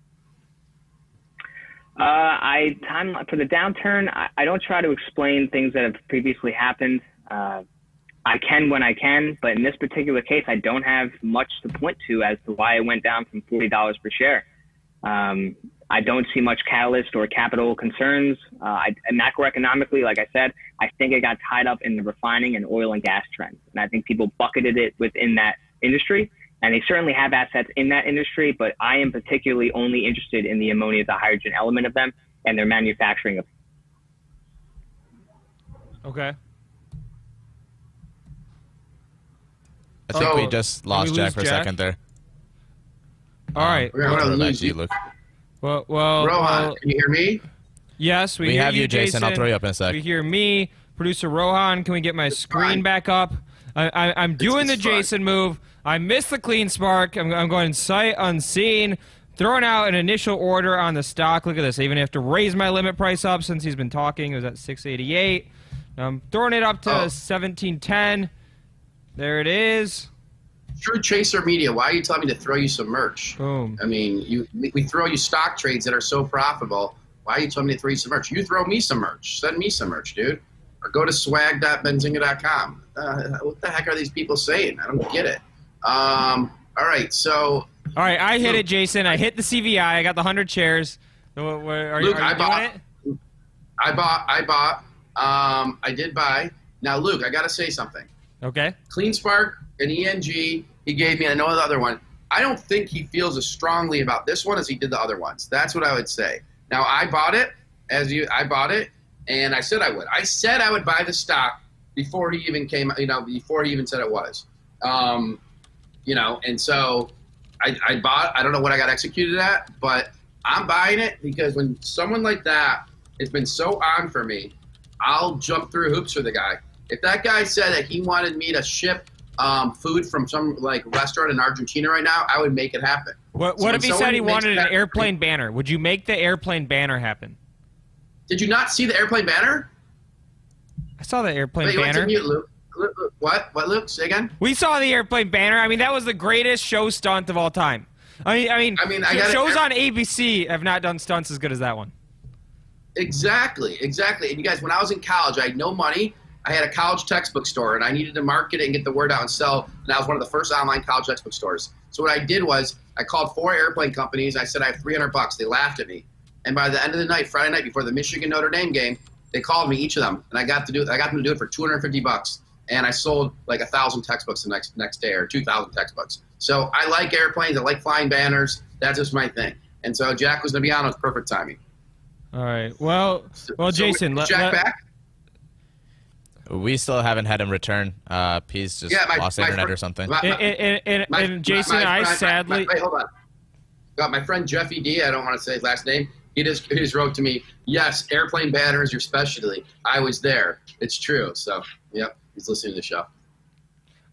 Uh, I time for the downturn. I, I, don't try to explain things that have previously happened. Uh, I can when I can, but in this particular case, I don't have much to point to as to why it went down from forty dollars per share. Um, I don't see much catalyst or capital concerns. Uh, I, macroeconomically, like I said, I think it got tied up in the refining and oil and gas trends. And I think people bucketed it within that industry. And they certainly have assets in that industry, but I am particularly only interested in the ammonia the hydrogen element of them and their manufacturing of. Okay. I think oh, we just lost we Jack for Jack? a second there. All right. We're going to lose you. Well, well, Rohan, well, can you hear me? Yes, we, we have you, Jason. Jason. I'll throw you up in a sec. We hear me, producer Rohan. Can we get my screen back up? I, am doing the Jason move. I missed the CleanSpark. I'm, I'm going sight unseen, throwing out an initial order on the stock. Look at this. I even have to raise my limit price up since he's been talking. It was at 688. I'm throwing it up to oh. 1710. There it is. True Chaser Media, why are you telling me to throw you some merch? Boom. I mean, you we throw you stock trades that are so profitable. Why are you telling me to throw you some merch? You throw me some merch. Send me some merch, dude. Or go to swag.benzinga.com. Uh, what the heck are these people saying? I don't get it. Um, all right, so. All right, I hit it, Jason. I hit the CVI. I got the 100 shares. Are, are, Luke, are I bought. It? I bought. I bought. Um, I did buy. Now, Luke, I got to say something. Okay. CleanSpark and ENG. He gave me, I know the other one. I don't think he feels as strongly about this one as he did the other ones. That's what I would say. Now I bought it as you. I bought it, and I said I would. I said I would buy the stock before he even came. You know, before he even said it was. Um, you know, and so I, I bought. I don't know what I got executed at, but I'm buying it because when someone like that has been so on for me, I'll jump through hoops for the guy. If that guy said that he wanted me to ship um, food from some like restaurant in Argentina right now, I would make it happen. What, what when if he said he wanted an airplane banner? Would you make the airplane banner happen? Did you not see the airplane banner? I saw the airplane Wait, you went to banner. mute, Luke. Luke, Luke. What? What, Luke? Say again. We saw the airplane banner. I mean, that was the greatest show stunt of all time. I mean, I mean, I mean, I shows on ABC have not done stunts as good as that one. Exactly, exactly. And you guys, when I was in college, I had no money. I had a college textbook store, and I needed to market it and get the word out and sell. And I was one of the first online college textbook stores. So what I did was I called four airplane companies. I said I have 300 bucks. They laughed at me. And by the end of the night, Friday night before the Michigan Notre Dame game, they called me each of them, and I got to do. I got them to do it for 250 bucks. And I sold like a thousand textbooks the next next day, or 2,000 textbooks. So I like airplanes. I like flying banners. That's just my thing. And so Jack was going to be on. It was perfect timing. All right. Well, well, So, Jason, Jack let- back? We still haven't had him return. Uh, he's just Yeah, my- lost my internet fr- or something. my- and, and, and, My- and Jason my- and my- I my- my- sadly. wait, hold on. Got my friend Jeffy D. I don't want to say his last name. He just he just wrote to me. Yes, airplane banner is your specialty. I was there. It's true. So, yep, he's listening to the show.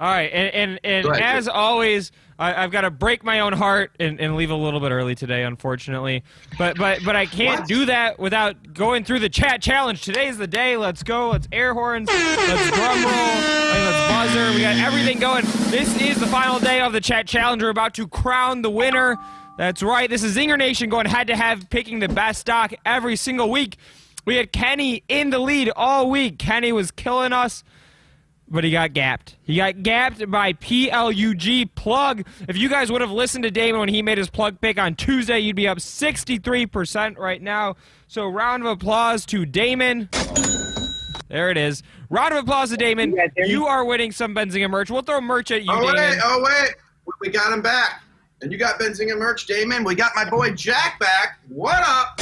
All right, and and, and as always, I, I've got to break my own heart and, and leave a little bit early today, unfortunately. But but but I can't What? do that without going through the chat challenge. Today's the day. Let's go. Let's air horns. Let's drum roll. Let's buzzer. We got everything going. This is the final day of the chat challenge. We're about to crown the winner. That's right. This is Zinger Nation going head to head, picking the best stock every single week. We had Kenny in the lead all week. Kenny was killing us but he got gapped. He got gapped by PLUG plug. If you guys would have listened to Damon when he made his plug pick on Tuesday, you'd be up 63% right now. So round of applause to Damon. There it is. Round of applause to Damon. You guys hear me? You are winning some Benzinga merch. We'll throw merch at you, Oh Damon. wait, oh wait, We- we got him back. And you got Benzinga merch, Damon. We got my boy Jack back. What up?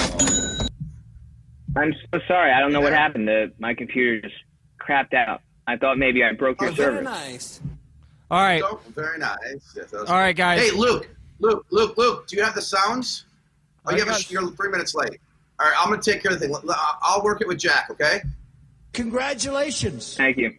I'm so sorry. I don't know what happened. The, my computer just crapped out. I thought maybe I broke your Oh, very server. nice. All right. So, very nice. Yes, that was- All right, guys. Hey, Luke, Luke, Luke, Luke. Do you have the sounds? Oh, you have a, you're three minutes late. All right, I'm gonna take care of the thing. I'll work it with Jack. Okay. Congratulations. Thank you.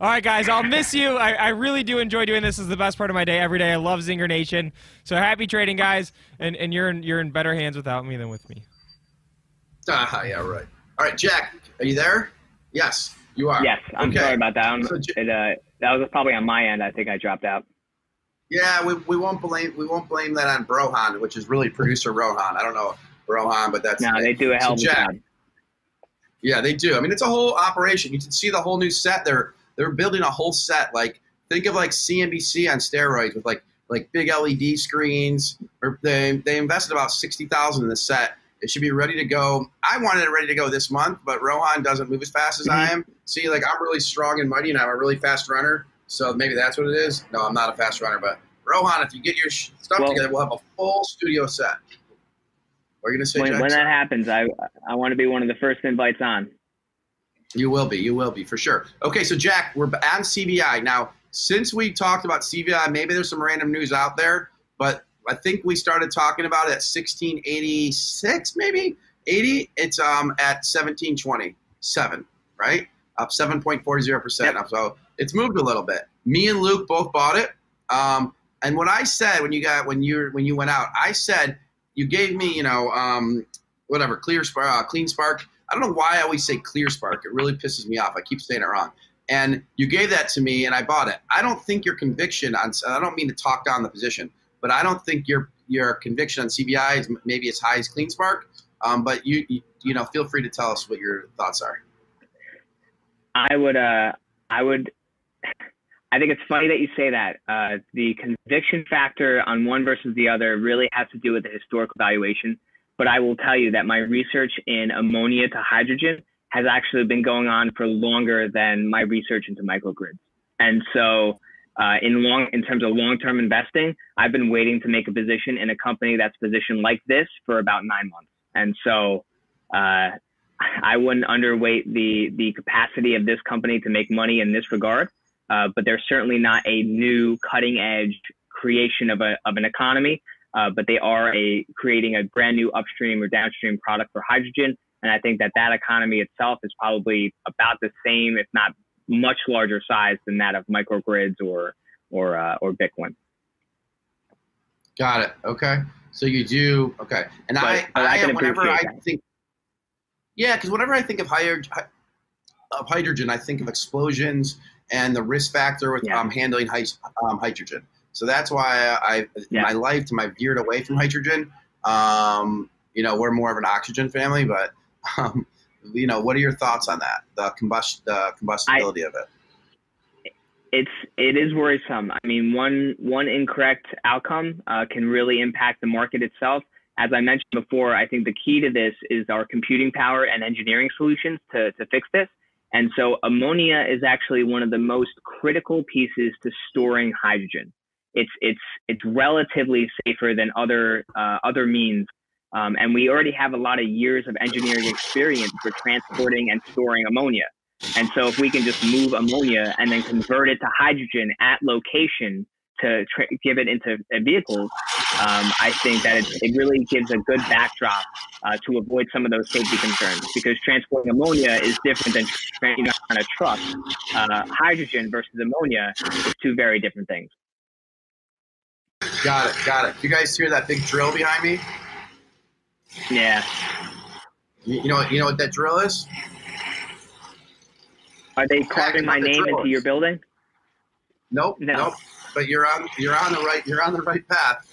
All right, guys, I'll miss you. I, I really do enjoy doing this. This is the best part of my day every day. I love Zinger Nation. So happy trading, guys. And, and you're, in, you're in better hands without me than with me. Ah, yeah, right. All right, Jack, are you there? Yes, you are. Yes, I'm Okay. sorry about that. I'm, So, it, uh, that was probably on my end. I think I dropped out. Yeah, we, we won't blame we won't blame that on Brohan, which is really producer Rohan. I don't know Rohan, but that's No, they do a hell of a job. Yeah, they do. I mean, it's a whole operation. You can see the whole new set. They're they're building a whole set. Like think of like CNBC on steroids with like like big LED screens. Or they they invested about sixty thousand in the set. It should be ready to go. I wanted it ready to go this month, but Rohan doesn't move as fast as I Mm-hmm. am. See, like I'm really strong and mighty, and I'm a really fast runner. So maybe that's what it is. No, I'm not a fast runner, but Rohan, if you get your stuff Well- together, we'll have a full studio set. We're gonna say, When, when that happens, I I want to be one of the first invites on. You will be. You will be for sure. Okay, so Jack, we're on CVI now. Since we talked about CVI, maybe there's some random news out there, but I think we started talking about it at 1686, maybe 80. It's um at 1727, right? Up 7.40 percent. So it's moved a little bit. Me and Luke both bought it. Um, and what I said when you got when you when you went out, I said you gave me, you know, um, whatever, clear spark, uh, CleanSpark. I don't know why I always say clear spark. It really pisses me off. I keep saying it wrong. And you gave that to me, and I bought it. I don't think your conviction on. I don't mean to talk down the position, but I don't think your your conviction on CVI is maybe as high as CleanSpark. Um, but you, you you know, feel free to tell us what your thoughts are. I would uh I would I think it's funny that you say that. Uh, the conviction factor on one versus the other really has to do with the historical valuation. But I will tell you that my research in ammonia to hydrogen has actually been going on for longer than my research into microgrids. And so, uh, in long, in terms of long-term investing, I've been waiting to make a position in a company that's positioned like this for about nine months. And so, uh, I wouldn't underweight the the capacity of this company to make money in this regard. Uh, but they're certainly not a new cutting edge creation of a of an economy. Uh, but they are a creating a brand new upstream or downstream product for hydrogen. And I think that that economy itself is probably about the same, if not much larger size than that of microgrids or or uh, or Bitcoin. Got it. Okay. So you do okay, and but, I, I, I whenever I that. think, yeah, because whenever I think of hydrogen, of hydrogen, I think of explosions and the risk factor with yeah. um, handling um, hydrogen. So that's why I, yeah. my life to my veered away from hydrogen. Um, you know, we're more of an oxygen family, but um, you know, what are your thoughts on that? The combust, the combustibility I, of it. It's it is worrisome. I mean, one one incorrect outcome uh, can really impact the market itself. As I mentioned before, I think the key to this is our computing power and engineering solutions to to fix this. And so ammonia is actually one of the most critical pieces to storing hydrogen. It's it's it's relatively safer than other uh, other means um, and we already have a lot of years of engineering experience for transporting and storing ammonia. And so if we can just move ammonia and then convert it to hydrogen at location to tra- give it into vehicles, um, I think that it, it, really gives a good backdrop uh, to avoid some of those safety concerns because transporting ammonia is different than transporting on a truck. Uh, hydrogen versus ammonia is two very different things. Got it, got it. You guys hear that big drill behind me? Yeah. You, you know, you know what that drill is? Are they carving my name into your building? Nope, no. nope. But you're on you're on the right you're on the right path.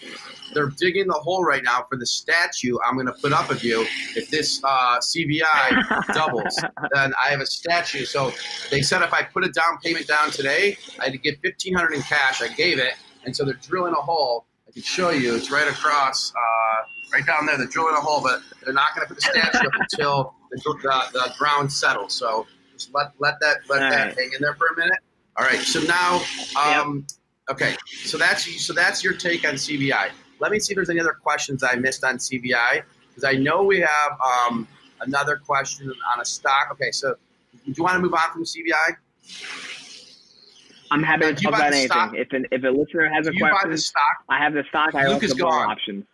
They're digging the hole right now for the statue I'm going to put up of you. If this uh, CVI doubles, then I have a statue. So they said if I put a down payment down today, I had to get fifteen hundred in cash. I gave it, and so they're drilling a hole. I can show you. It's right across. Uh, right down there. They're drilling a hole, but they're not going to put the statue up until the, the, the, ground settles. So just let let that let All that right. hang in there for a minute. All right. So now, um, yep. okay. So that's so that's your take on CVI. Let me see if there's any other questions I missed on CVI because I know we have um, another question on a stock. Okay. So do you want to move on from CVI? I'm happy to talk about anything. Stock? If an, if a listener has a question, I have the stock. I Luke also have options.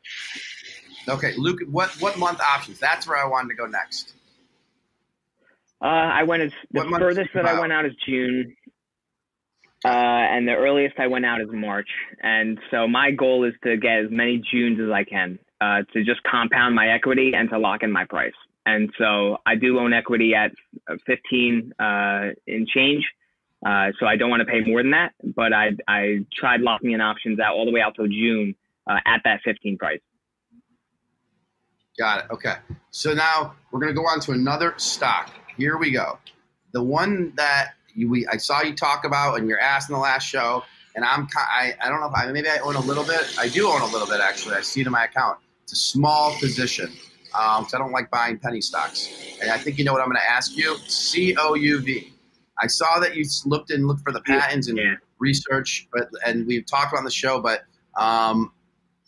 Okay, Luke, what what month options? That's where I wanted to go next. Uh, I went as the what furthest that I went out is June, uh, and the earliest I went out is March. And so my goal is to get as many Junes as I can uh, to just compound my equity and to lock in my price. And so I do own equity at 15 uh, in change. Uh, so I don't want to pay more than that, but I I tried locking in options out all the way out till June uh, at that 15 price. Got it. Okay. So now we're going to go on to another stock. Here we go. The one that you, we, I saw you talk about and you're asked in the last show, and I'm I, I don't know if I maybe I own a little bit. I do own a little bit actually. I see it in my account. It's a small position um, I don't like buying penny stocks. And I think you know what I'm going to ask you. C O U V. I saw that you looked and looked for the patents and yeah. research, but and we've talked on the show, but um,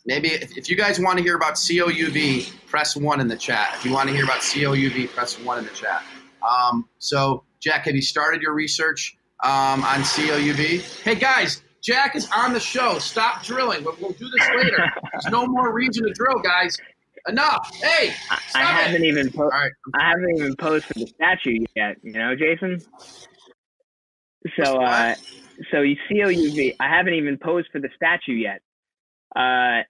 maybe if, if you guys want to hear about COUV, press one in the chat. If you want to hear about COUV, press one in the chat. Um, so, Jack, have you started your research um, on COUV? Hey, guys, Jack is on the show. Stop drilling. We'll, we'll do this later. There's no more reason to drill, guys. Enough. Hey, I haven't it. even po- right. I haven't even posed for the statue yet. You know, Jason. So, uh, so you COUV. I haven't even posed for the statue yet. Uh,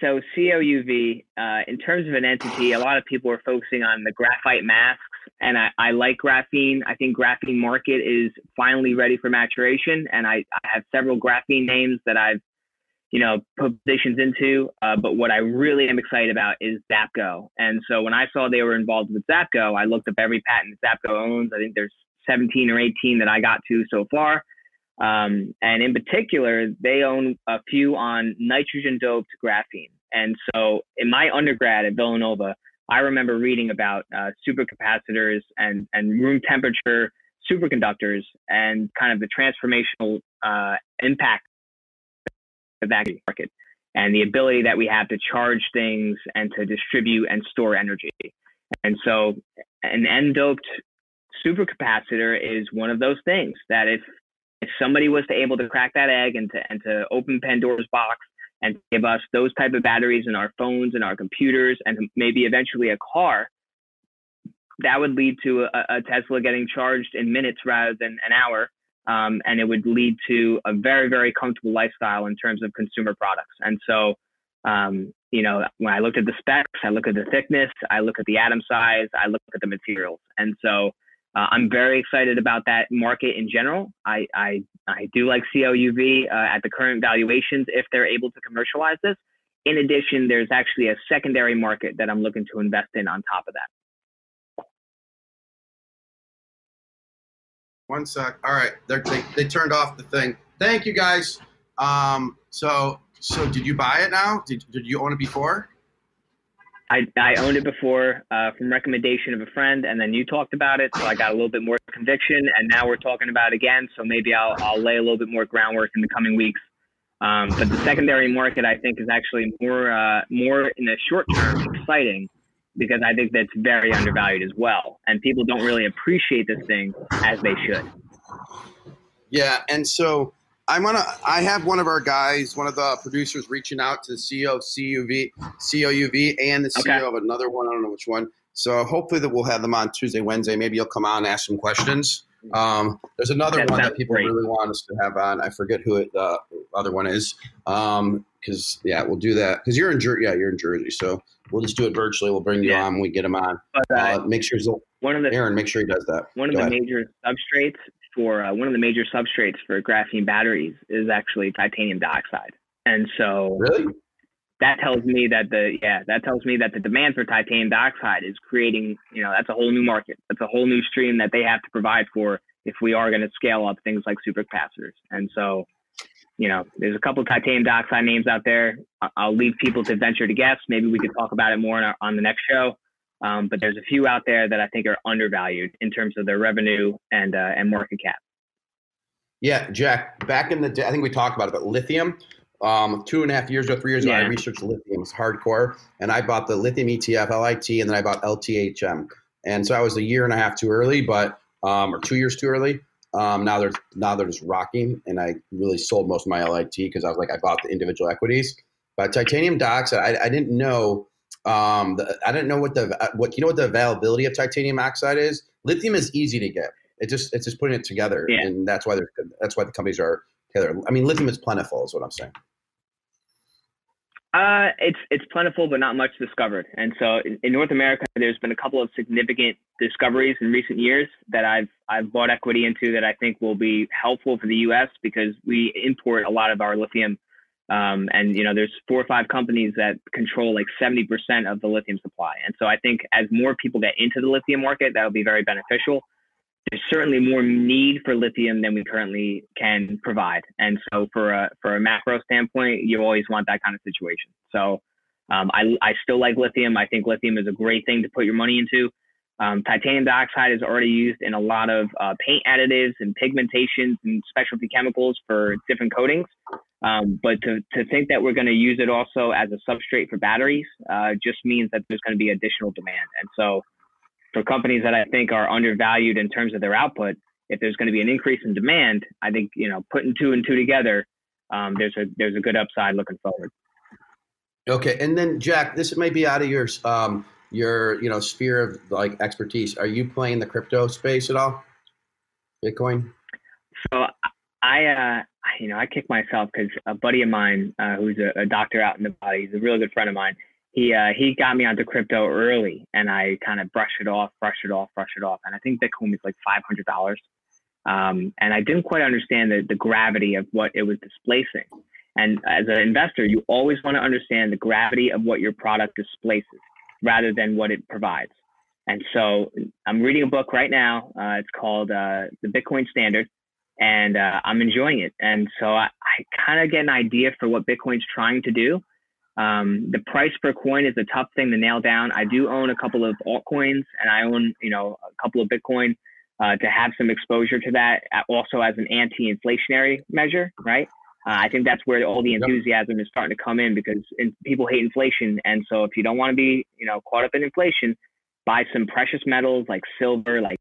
so COUV, uh, in terms of an entity, a lot of people are focusing on the graphite masks, and I, I like graphene. I think graphene market is finally ready for maturation, and I, I have several graphene names that I've, you know, put positions into. Uh, but what I really am excited about is ZapGo, and so when I saw they were involved with ZapGo, I looked up every patent ZapGo owns. I think there's 17 or 18 that I got to so far. Um, and in particular, they own a few on nitrogen doped graphene. And so in my undergrad at Villanova, I remember reading about uh, supercapacitors and, and room temperature superconductors and kind of the transformational uh, impact of that market and the ability that we have to charge things and to distribute and store energy. And so an N-doped supercapacitor is one of those things that if if somebody was to able to crack that egg and to and to open Pandora's box and give us those type of batteries in our phones and our computers and maybe eventually a car, that would lead to a, a Tesla getting charged in minutes rather than an hour. Um, and it would lead to a very, very comfortable lifestyle in terms of consumer products. And so, um, you know, when I looked at the specs, I look at the thickness, I look at the atom size, I look at the materials. And so uh, I'm very excited about that market in general. I, I, I do like COUV uh, at the current valuations if they're able to commercialize this. In addition, there's actually a secondary market that I'm looking to invest in on top of that. One sec. All right, they they turned off the thing. Thank you guys. Um, so so did you buy it now? Did did you own it before? I, I owned it before uh, from recommendation of a friend, and then you talked about it, so I got a little bit more conviction, and now we're talking about it again. So maybe I'll I'll lay a little bit more groundwork in the coming weeks. Um, but the secondary market, I think, is actually more uh, more in the short term exciting because I think that's very undervalued as well, and people don't really appreciate this thing as they should. Yeah, and so I'm gonna. I have one of our guys, one of the producers, reaching out to the CEO of CUV, COUV, and the CEO okay. of another one. I don't know which one. So hopefully that we'll have them on Tuesday, Wednesday. Maybe you'll come on and ask some questions. Um, there's another that one that people great. really want us to have on. I forget who it, the other one is. Because um, yeah, we'll do that. Because you're in Jersey. Yeah, you're in Jersey. So we'll just do it virtually. We'll bring you yeah. on when we get him on. But, uh, uh, make sure one of the Aaron, make sure he does that. One of Go the ahead. major substrates for uh, one of the major substrates for graphene batteries is actually titanium dioxide. And so really? that tells me that the yeah that tells me that the demand for titanium dioxide is creating you know that's a whole new market. That's a whole new stream that they have to provide for if we are going to scale up things like supercapacitors. And so you know there's a couple of titanium dioxide names out there. I'll leave people to venture to guess. Maybe we could talk about it more our, on the next show um, but there's a few out there that I think are undervalued in terms of their revenue and uh, and market cap. Yeah, Jack. Back in the day, I think we talked about it, but lithium. Um, two and a half years ago, three years yeah. ago, I researched lithium. It's hardcore, and I bought the lithium ETF, LIT, and then I bought LTHM. And so I was a year and a half too early, but um, or two years too early. Um, now they're now they're just rocking, and I really sold most of my LIT because I was like I bought the individual equities. But titanium dioxide, I, I didn't know um, the, I don't know what the what you know what the availability of titanium oxide is. Lithium is easy to get. It just it's just putting it together, yeah. and that's why they're that's why the companies are together. I mean, lithium is plentiful, is what I'm saying. Uh, it's it's plentiful, but not much discovered. And so in, in, North America, there's been a couple of significant discoveries in recent years that I've I've bought equity into that I think will be helpful for the U.S. because we import a lot of our lithium um, and you know, there's four or five companies that control like 70% of the lithium supply. And so I think as more people get into the lithium market, that'll be very beneficial. There's certainly more need for lithium than we currently can provide. And so for a for a macro standpoint, you always want that kind of situation. So um, I I still like lithium. I think lithium is a great thing to put your money into. Um, titanium dioxide is already used in a lot of uh, paint additives and pigmentations and specialty chemicals for different coatings. Um, but to, to think that we're going to use it also as a substrate for batteries uh, just means that there's going to be additional demand. And so, for companies that I think are undervalued in terms of their output, if there's going to be an increase in demand, I think you know putting two and two together, um, there's a there's a good upside looking forward. Okay, and then Jack, this might be out of your um, your you know sphere of like expertise. Are you playing the crypto space at all? Bitcoin. So I, uh, you know, I kick myself because a buddy of mine uh, who's a, a, doctor out in the body, he's a really good friend of mine. He uh, he got me onto crypto early, and I kind of brushed it off, brushed it off, brushed it off. And I think Bitcoin was like five hundred dollars, um, and I didn't quite understand the, the gravity of what it was displacing. And as an investor, you always want to understand the gravity of what your product displaces rather than what it provides. And so I'm reading a book right now. Uh, it's called uh, The Bitcoin Standard and uh, I'm enjoying it. And so I, I kind of get an idea for what Bitcoin's trying to do. Um, the price per coin is a tough thing to nail down. I do own a couple of altcoins and I own, you know, a couple of Bitcoin uh, to have some exposure to that also as an anti-inflationary measure, right? Uh, I think that's where all the enthusiasm is starting to come in because in, people hate inflation. And so if you don't want to be, you know, caught up in inflation, buy some precious metals like silver, like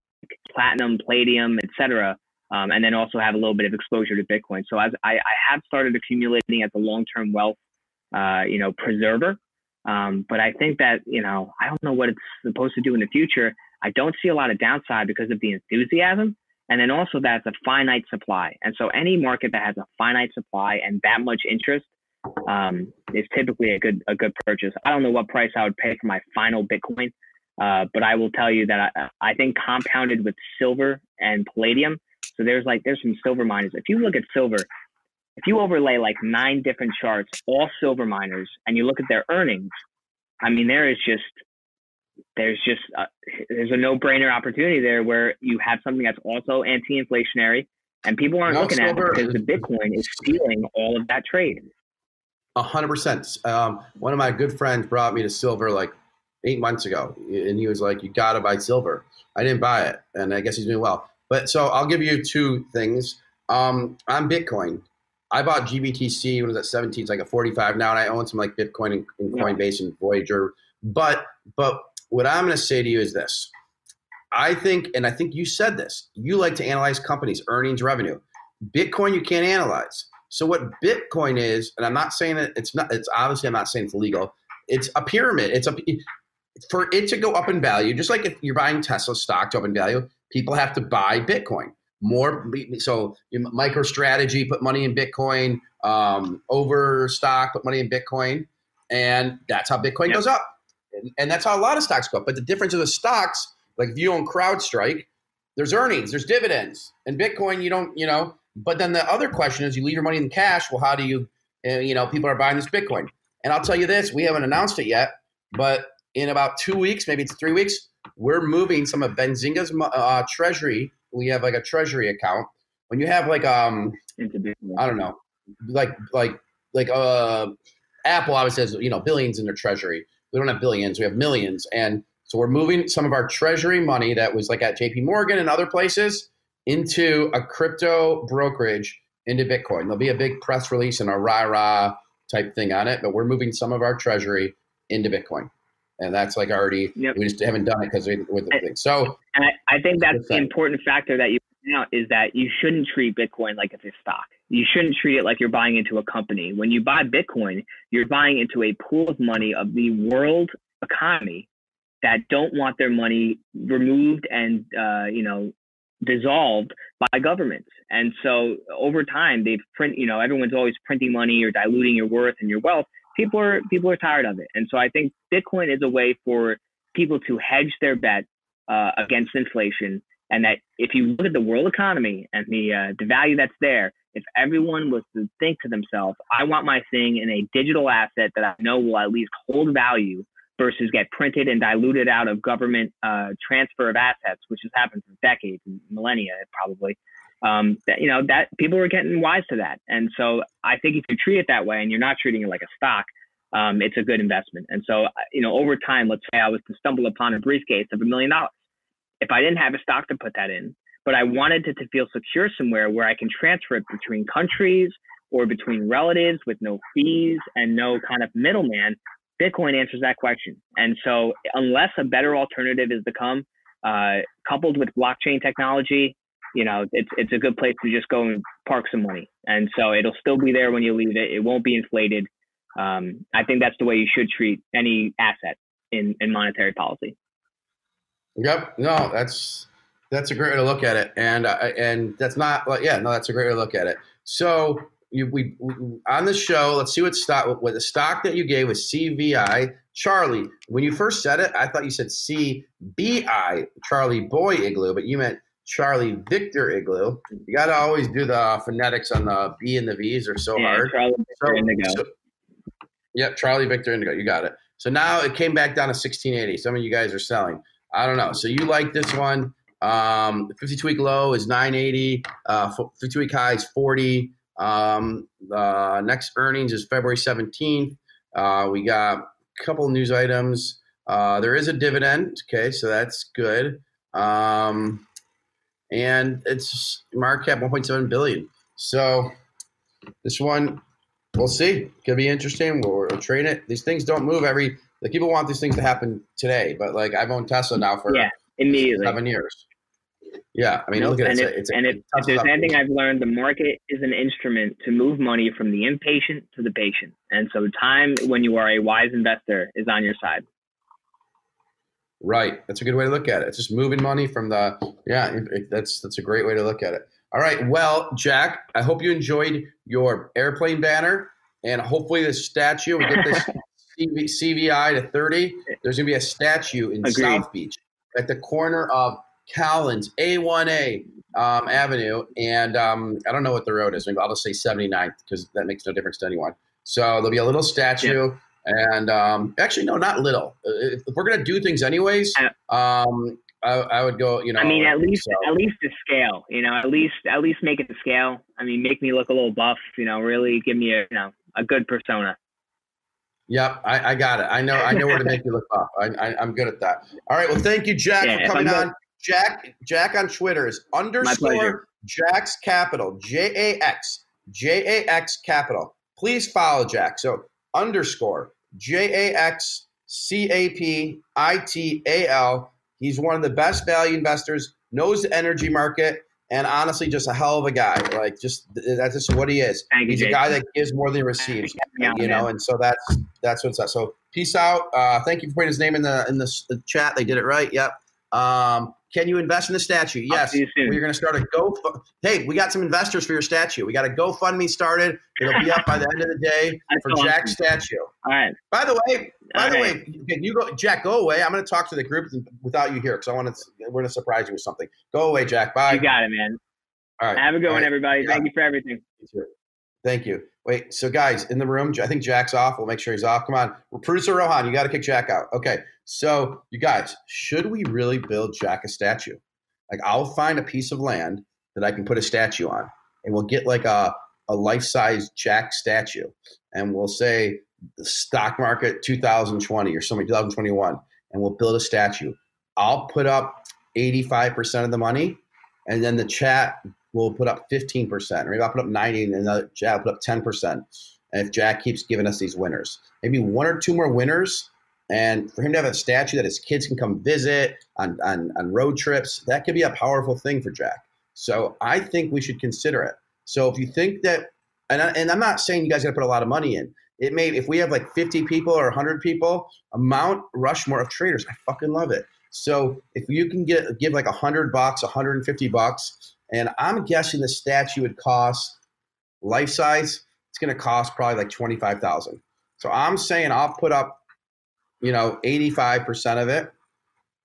platinum, palladium, etc. Um, and then also have a little bit of exposure to Bitcoin. So as I, I have started accumulating as a long-term wealth uh, you know, preserver. Um, but I think that, you know, I don't know what it's supposed to do in the future. I don't see a lot of downside because of the enthusiasm. And then also that's a finite supply. And so any market that has a finite supply and that much interest um, is typically a good a good purchase. I don't know what price I would pay for my final Bitcoin, uh, but I will tell you that I, I think compounded with silver and palladium. So there's like there's some silver miners. If you look at silver, if you overlay like nine different charts, all silver miners, and you look at their earnings, I mean, there is just there's just a, there's a no-brainer opportunity there where you have something that's also anti-inflationary, and people aren't looking silver. at it because the Bitcoin is stealing all of that trade. A hundred percent. Um, one of my good friends brought me to silver like eight months ago, and he was like, "You got to buy silver." I didn't buy it, and I guess he's doing well. But so I'll give you two things. Um, on Bitcoin, I bought GBTC when it was at 17. It's like a 45 now, and I own some like Bitcoin and, and Coinbase and Voyager. But but what I'm going to say to you is this: I think, and I think you said this. You like to analyze companies' earnings, revenue. Bitcoin you can't analyze. So what Bitcoin is, and I'm not saying that it's not. It's obviously I'm not saying it's legal. It's a pyramid. It's a for it to go up in value, just like if you're buying Tesla stock to up in value, people have to buy Bitcoin. More so MicroStrategy put money in bitcoin um, overstock put money in bitcoin and that's how bitcoin yep. goes up. And, and, that's how a lot of stocks go up. But the difference of the stocks like if you own crowdstrike there's earnings there's dividends. And bitcoin you don't you know but then the other question is you leave your money in cash well how do you uh, you know people are buying this bitcoin? And i'll tell you this we haven't announced it yet but in about two weeks maybe it's three weeks we're moving some of benzinga's uh, treasury we have like a treasury account. When you have like um I don't know, like like like uh Apple obviously has you know billions in their treasury. We don't have billions, we have millions. And so we're moving some of our treasury money that was like at JP Morgan and other places into a crypto brokerage into Bitcoin. There'll be a big press release and a rah rah type thing on it, but we're moving some of our treasury into Bitcoin and that's like already yep. we just haven't done it because we with the thing. So, and I, I think that's the important factor that you out is that you shouldn't treat Bitcoin like it's a stock. You shouldn't treat it like you're buying into a company. When you buy Bitcoin, you're buying into a pool of money of the world economy that don't want their money removed and uh, you know dissolved by governments. And so over time, they've print. You know, everyone's always printing money or diluting your worth and your wealth people are people are tired of it, and so I think Bitcoin is a way for people to hedge their bet uh, against inflation. And that if you look at the world economy and the uh, the value that's there, if everyone was to think to themselves, I want my thing in a digital asset that I know will at least hold value versus get printed and diluted out of government uh, transfer of assets, which has happened for decades, millennia probably um, that, you know, that people were getting wise to that. And so I think if you treat it that way and you're not treating it like a stock, um, it's a good investment. And so, uh, you know, over time, let's say I was to stumble upon a briefcase of a million dollars. If I didn't have a stock to put that in, but I wanted it to feel secure somewhere where I can transfer it between countries or between relatives with no fees and no kind of middleman, Bitcoin answers that question. And so, unless a better alternative is to come, uh, coupled with blockchain technology, you know, it's it's a good place to just go and park some money. And so it'll still be there when you leave it. It won't be inflated. Um, I think that's the way you should treat any asset in, in monetary policy. Yep. No, that's that's a great way to look at it, and uh, and that's not yeah no that's a great way to look at it. So you, we, we, on the show. Let's see what stock what the stock that you gave was CVI Charlie. When you first said it, I thought you said CBI Charlie Boy Igloo, but you meant Charlie Victor Igloo. You got to always do the phonetics on the B and the V's are so yeah, hard. Charlie Victor so, Indigo. So, yep, Charlie Victor Indigo. You got it. So now it came back down to 1680. Some of you guys are selling. I don't know. So you like this one. Um, the 52 week low is 980. Uh, 52 week high is 40. Um, the next earnings is February 17th. Uh, we got a couple news items. Uh, there is a dividend. Okay, so that's good. Um, and it's market cap 1.7 billion. So this one, we'll see. Could be interesting. We'll, we'll trade it. These things don't move every. Like people want these things to happen today, but like I've owned Tesla now for yeah, immediately seven years. Yeah, I mean, Nope, look at and it. if, It's, it's, and if, if there's anything I've learned, the market is an instrument to move money from the impatient to the patient. And so, time when you are a wise investor is on your side. Right. That's a good way to look at it. It's just moving money from the yeah. it- it- That's that's a great way to look at it. All right. Well, Jack, I hope you enjoyed your airplane banner, and hopefully this statue we get this CV, CVI to thirty. There's gonna be a statue in Agreed. South Beach at the corner of Collins A1A um, Avenue, and um, I don't know what the road is. Maybe I'll just say 79th because that makes no difference to anyone. So there'll be a little statue. And um, actually, no, not little. Uh, If, if we're gonna do things anyways, um, I, I would go. You know, I mean, at least so- at least the scale. You know, at least at least make it the scale. I mean, make me look a little buff. You know, really give me a you know a good persona. Yep, I, I got it. I know. I know where to make you look buff. I, I, I'm good at that. All right. Well, thank you, Jack, Yeah, for coming on. Jack, Jack on Twitter is underscore Jack's Capital. J A X J A X Capital. Please follow Jack. So underscore J A X C A P I T A L. He's one of the best value investors. Knows the energy market. And honestly, just a hell of a guy. Like, just that's just what he is. Thank you, He's a guy that gives more than he receives Yeah, you know, man. and so that's that's what's up. So peace out. Uh, thank you for putting his name in the in the, the chat. They did it right. Yep. Um, can you invest in the statue? Yes. see you soon. We're going to start a go. Hey, we got some investors for your statue. We got a GoFundMe started. It'll be up by the end of the day for. Jack's statue. All right. By the way, by All the right. way, can you go, Jack? Go away. I'm going to talk to the group without you here because I want to. We're going to surprise you with something. Go away, Jack. Bye. You got it, man. All right. Have a good All one, right. everybody. Yeah. Thank you for everything. Thank you. Wait, so guys in the room, I think Jack's off. We'll make sure he's off. Come on, producer Rohan, you got to kick Jack out. Okay, so you guys, should we really build Jack a statue? Like, I'll find a piece of land that I can put a statue on, and we'll get like a a life size Jack statue, and we'll say the stock market 2020 or something 2021, and we'll build a statue. I'll put up 85% of the money, and then the chat will put up 15%, or maybe I'll put up 90, and the chat will put up 10%. And if Jack keeps giving us these winners, maybe one or two more winners, and for him to have a statue that his kids can come visit on, on, on road trips, that could be a powerful thing for Jack. So I think we should consider it. So if you think that, and, I, and I'm not saying you guys got to put a lot of money in. It may, if we have like 50 people or 100 people, a Mount Rushmore of traders, I fucking love it. So if you can get give like 100 bucks, 150 bucks, and I'm guessing the statue would cost life size. It's going to cost probably like twenty five thousand. So I'm saying I'll put up, you know, eighty five percent of it,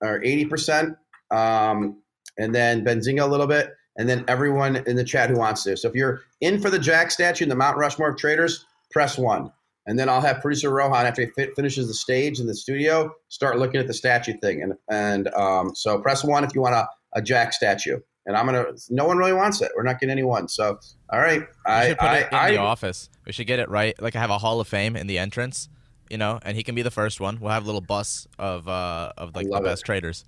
or eighty percent, um, and then Benzinga a little bit, and then everyone in the chat who wants to. So if you're in for the Jack statue in the Mount Rushmore of traders, press one. And then I'll have producer Rohan after he fi- finishes the stage in the studio start looking at the statue thing. And and um, so press one if you want a, a Jack statue. And I'm gonna. No one really wants it. We're not getting any one. So all right. We I should put I, it in I, the office. We should get it right. Like I have a Hall of Fame in the entrance, you know, and he can be the first one. We'll have a little bus of uh of like the love it. best traders.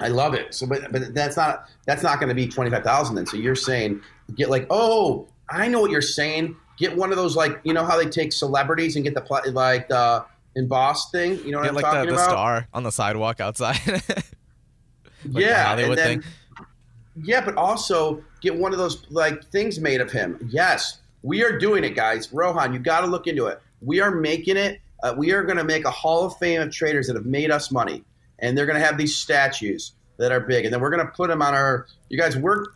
I love it. So, but but that's not that's not going to be twenty five thousand. Then, so you're saying get like oh I know what you're saying. Get one of those like you know how they take celebrities and get the like the embossed thing. You know what Get I'm like talking the, the star on the sidewalk outside. Like the yeah, Hollywood and then, thing. Yeah, but also get one of those like things made of him. Yes, we are doing it, guys. Rohan, you got to look into it. We are making it. Uh, we are going to make a Hall of Fame of traders that have made us money, and they're going to have these statues that are big, and then we're going to put them on our. You guys, we're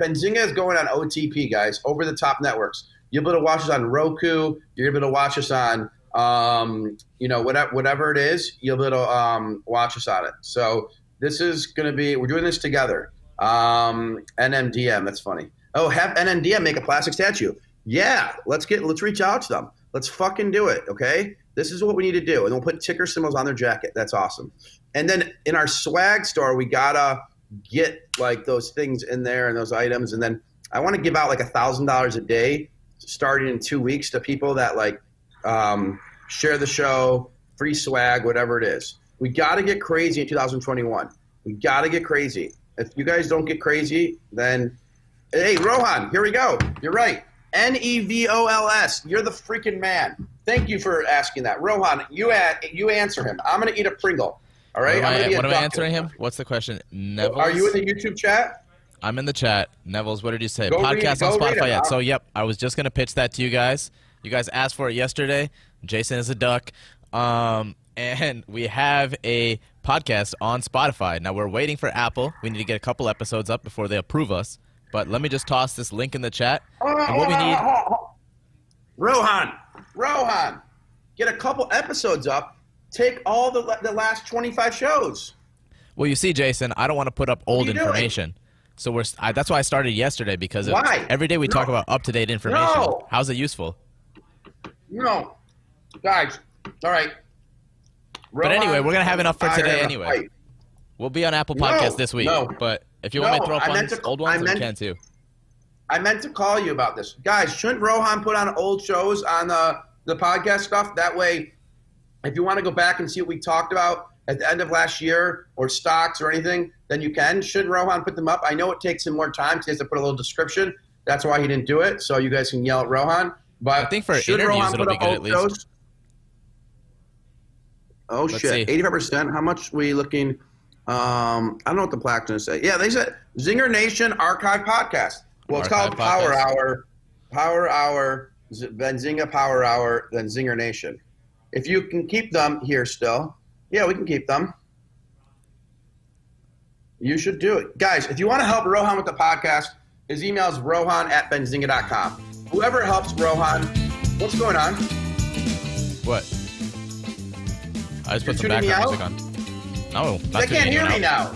Benzinga is going on OTP, guys, over the top networks. You'll be able to watch us on Roku. You're able to watch us on, um, you know, whatever whatever it is. You'll be able to um, watch us on it. So this is going to be. We're doing this together. Um, NNDM. That's funny. Oh, have NNDM make a plastic statue. Yeah, let's get. Let's reach out to them. Let's fucking do it. Okay. This is what we need to do, and we'll put ticker symbols on their jacket. That's awesome. And then in our swag store, we gotta get like those things in there and those items, and then I want to give out like a thousand dollars a day, starting in two weeks, to people that like um, share the show, free swag, whatever it is. We got to get crazy in 2021. We got to get crazy. If you guys don't get crazy, then hey, Rohan, here we go. You're right. N E V O L S. You're the freaking man. Thank you for asking that, Rohan. You a- you answer him. I'm gonna eat a Pringle. All right. What am I'm I, gonna be a what am I answering him? What's the question? Neville's? Are you in the YouTube chat? I'm in the chat. Neville's, what did you say? Go Podcast go on Spotify yet. So, yep, I was just going to pitch that to you guys. You guys asked for it yesterday. Jason is a duck. Um, and we have a podcast on Spotify. Now, we're waiting for Apple. We need to get a couple episodes up before they approve us. But let me just toss this link in the chat. Oh, and what we need. Rohan, Rohan, get a couple episodes up. Take all the the last 25 shows. Well, you see, Jason, I don't want to put up old you doing? information. So we're I, that's why I started yesterday because Why? every day we talk about up to date information. No. How's it useful? No, guys. All right. But anyway, we're gonna have enough for today anyway. fight. We'll be on Apple No, this week. no. But if you want me to throw up I meant ones, to- old I ones, we meant- can too. I meant to call you about this, guys. Shouldn't Rohan put on old shows on the the podcast stuff? That way, if you want to go back and see what we talked about at the end of last year or stocks or anything, then you can. Shouldn't Rohan put them up? I know it takes him more time. 'cause He has to put a little description. That's why he didn't do it. So you guys can yell at Rohan. But I think for should interviews Rohan it'll put be good at least. shows? Oh Let's shit! see. Eighty-five percent. How much we looking? Um, I don't know what the plaque's gonna say. Yeah, they said Zinger Nation Archive Podcast. Well, it's Archive called Power Podcast. Hour, Power Hour, then Zinga Power Hour, then Zinger Nation. If you can keep them here still, yeah, we can keep them. You should do it. Guys, if you want to help Rohan with the podcast, his email is rohan at benzinga.com. Whoever helps Rohan, what's going on? What? I just You're put some background music on. No, not They can't hear me out. now.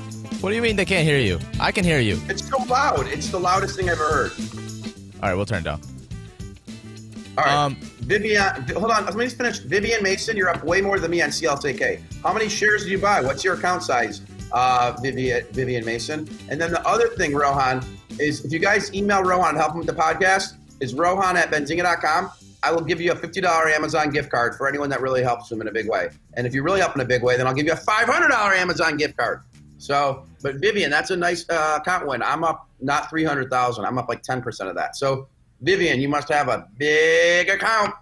What do you mean they can't hear you? I can hear you. It's so loud. It's the loudest thing I've ever heard. All right, we'll turn it down. All right. Um, Vivian, hold on. Let me just finish. Vivian Mason, you're up way more than me on CLTK. How many shares did you buy? What's your account size, uh, Vivian, Vivian Mason? And then the other thing, Rohan, is if you guys email Rohan help him with the podcast, is rohan at benzinga.com. I will give you a $50 Amazon gift card for anyone that really helps them in a big way. And if you really help in a big way, then I'll give you a $500 Amazon gift card. So, but Vivian, that's a nice uh, account win. I'm up not 300,000. I'm up like 10% of that. So, Vivian, you must have a big account.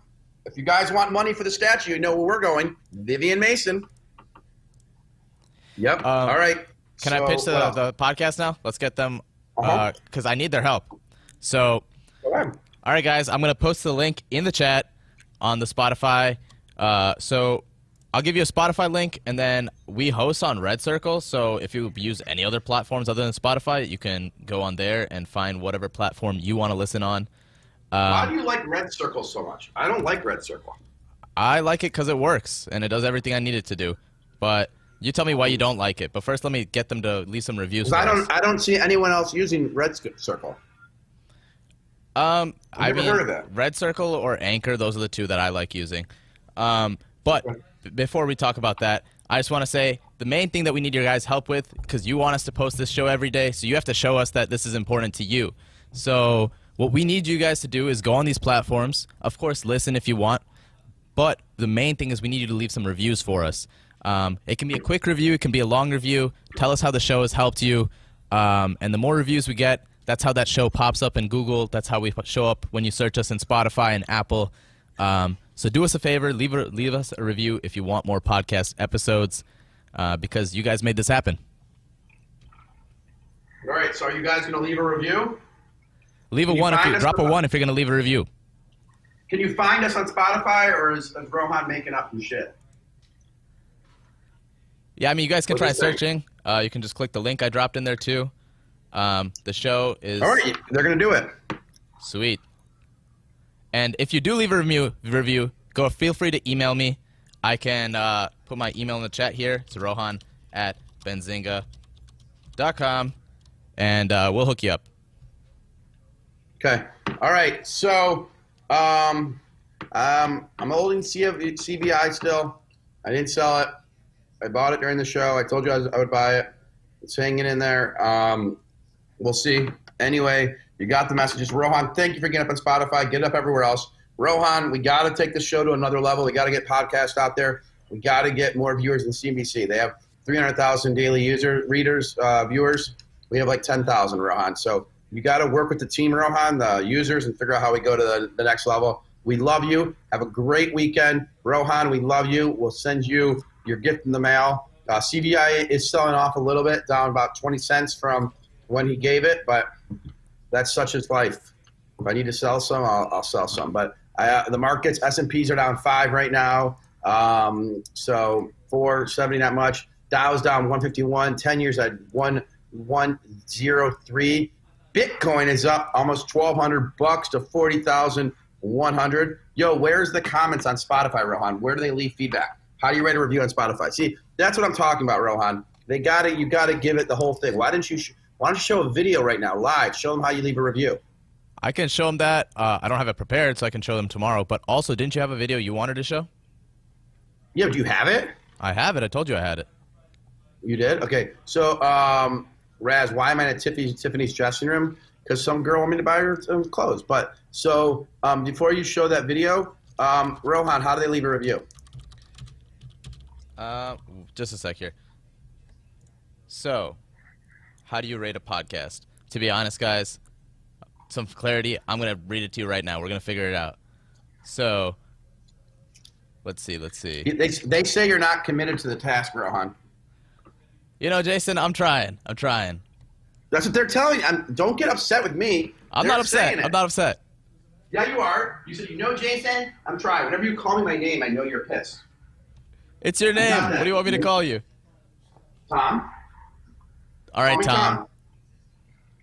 If you guys want money for the statue, you know where we're going. Vivian Mason. Yep. Um, All right. Can I pitch the, the podcast now? Let's get them Uh-huh. because I need their help. So, Go ahead. All right, guys, I'm gonna post the link in the chat on the Spotify. Uh, so I'll give you a Spotify link, and then we host on Red Circle. So if you use any other platforms other than Spotify, you can go on there and find whatever platform you want to listen on. Why Um, do you like Red Circle so much? I don't like Red Circle. I like it because it works and it does everything I need it to do. But you tell me why you don't like it. But first, let me get them to leave some reviews. I don't. I don't see anyone else using Red Circle. Um, I never mean, heard of that. Red Circle or Anchor, those are the two that I like using. Um, but before we talk about that, I just want to say the main thing that we need your guys' help with, because you want us to post this show every day, so you have to show us that this is important to you. So what we need you guys to do is go on these platforms. Of course, listen if you want, but the main thing is we need you to leave some reviews for us. Um, it can be a quick review, it can be a long review. Tell us how the show has helped you. Um, and the more reviews we get, that's how that show pops up in Google. That's how we show up when you search us in Spotify and Apple. Um, so do us a favor, leave, a, leave us a review if you want more podcast episodes uh, because you guys made this happen. All right. So, are you guys going to leave a review? Leave a one if you drop a one if you're going to leave a review. Can you find us on Spotify, or is, is Rohan making up some shit? Yeah, I mean, you guys can What try searching. Uh, you can just click the link I dropped in there too. Um, the show is All right. They're going to do it. Sweet. And if you do leave a review, review, go feel free to email me. I can uh, put my email in the chat here. It's rohan at benzinga.com, and uh, we'll hook you up. Okay. All right. So, um, um, I'm holding CF, CBI still. I didn't sell it. I bought it during the show. I told you I, was, I would buy it. It's hanging in there. Um, we'll see. Anyway, you got the messages. Rohan, thank you for getting up on Spotify. Get up everywhere else. Rohan, we got to take the show to another level. We got to get podcast out there. We got to get more viewers than CNBC. They have 300,000 daily user readers, uh, viewers. We have like 10,000, Rohan. So you got to work with the team, Rohan, the users, and figure out how we go to the, the next level. We love you. Have a great weekend. Rohan, we love you. We'll send you your gift in the mail. Uh, CVI is selling off a little bit, down about 20 cents from when he gave it, but that's such his life. If I need to sell some, I'll, I'll sell some. But I, uh, the markets, S&Ps are down five right now. Um, so 470, not much. Dow's down 151. 10 years at 1103. Bitcoin is up almost 1,200 bucks to 40,100. Yo, where's the comments on Spotify, Rohan? Where do they leave feedback? How do you rate a review on Spotify? See, that's what I'm talking about, Rohan. They got to, you got to give it the whole thing. Why didn't you? Sh- why don't you show a video right now, live? Show them how you leave a review. I can show them that. Uh, I don't have it prepared, so I can show them tomorrow. But also, didn't you have a video you wanted to show? Yeah, do you have it? I have it. I told you I had it. You did? Okay. So, um, Raz, why am I at Tiffany's, Tiffany's dressing room? Because some girl wanted me to buy her some clothes. But so um, before you show that video, um, Rohan, how do they leave a review? Uh, just a sec here. So, how do you rate a podcast? To be honest, guys, some clarity. I'm gonna read it to you right now. We're gonna figure it out. So, let's see. Let's see. They, they say you're not committed to the task, Rohan. You know, Jason, I'm trying. I'm trying. That's what they're telling you. I'm, don't get upset with me. I'm They're not upset. I'm not upset. Yeah, you are. You said, you know, Jason, I'm trying. Whenever you call me my name, I know you're pissed. It's your name. What do you want me to call you? Tom? All right, Tom.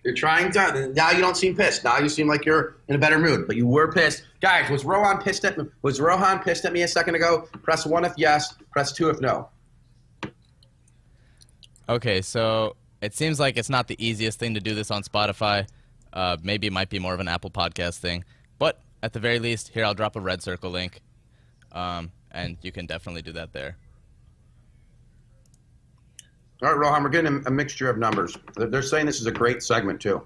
You're trying to. Now you don't seem pissed. Now you seem like you're in a better mood, but you were pissed. Guys, was Rohan pissed at me? Was Rohan pissed at me a second ago? Press one if yes. Press two if no. Okay, so it seems like it's not the easiest thing to do this on Spotify. Uh, maybe it might be more of an Apple Podcast thing. But at the very least, here I'll drop a red circle link, um, and you can definitely do that there. All right, Rohan, we're getting a, mixture of numbers. They're, saying this is a great segment too.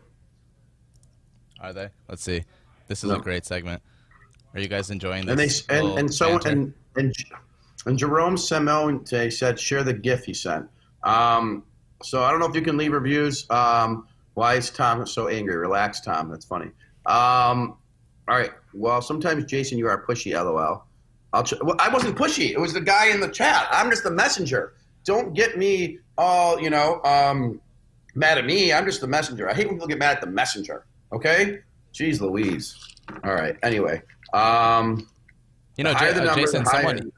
Are they? Let's see. This is No. a great segment. Are you guys enjoying this? And they and, and so banter? and and and Jerome Semonte said share the GIF he sent. Um, so I don't know if you can leave reviews. Um, why is Tom so angry? Relax, Tom. That's funny. Um, all right. Well, sometimes Jason, you are pushy. LOL. I'll ch- well, I wasn't pushy. It was the guy in the chat. I'm just the messenger. Don't get me all you know um, mad at me. I'm just the messenger. I hate when people get mad at the messenger. Okay. Jeez Louise. All right. Anyway. Um, You know, the higher Ja- the uh, Jason, someone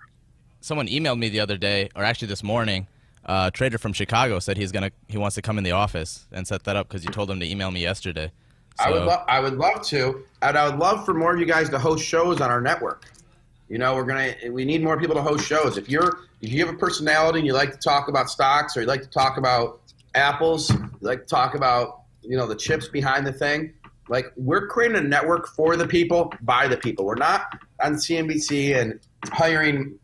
someone emailed me the other day, or actually this morning. Uh, a trader from Chicago said he's gonna he wants to come in the office and set that up because you told him to email me yesterday. So. I would love I would love to, and I would love for more of you guys to host shows on our network. You know, we're gonna we need more people to host shows. If you're if you have a personality and you like to talk about stocks or you like to talk about apples, you like to talk about you know the chips behind the thing. Like we're creating a network for the people by the people. We're not on CNBC and hiring,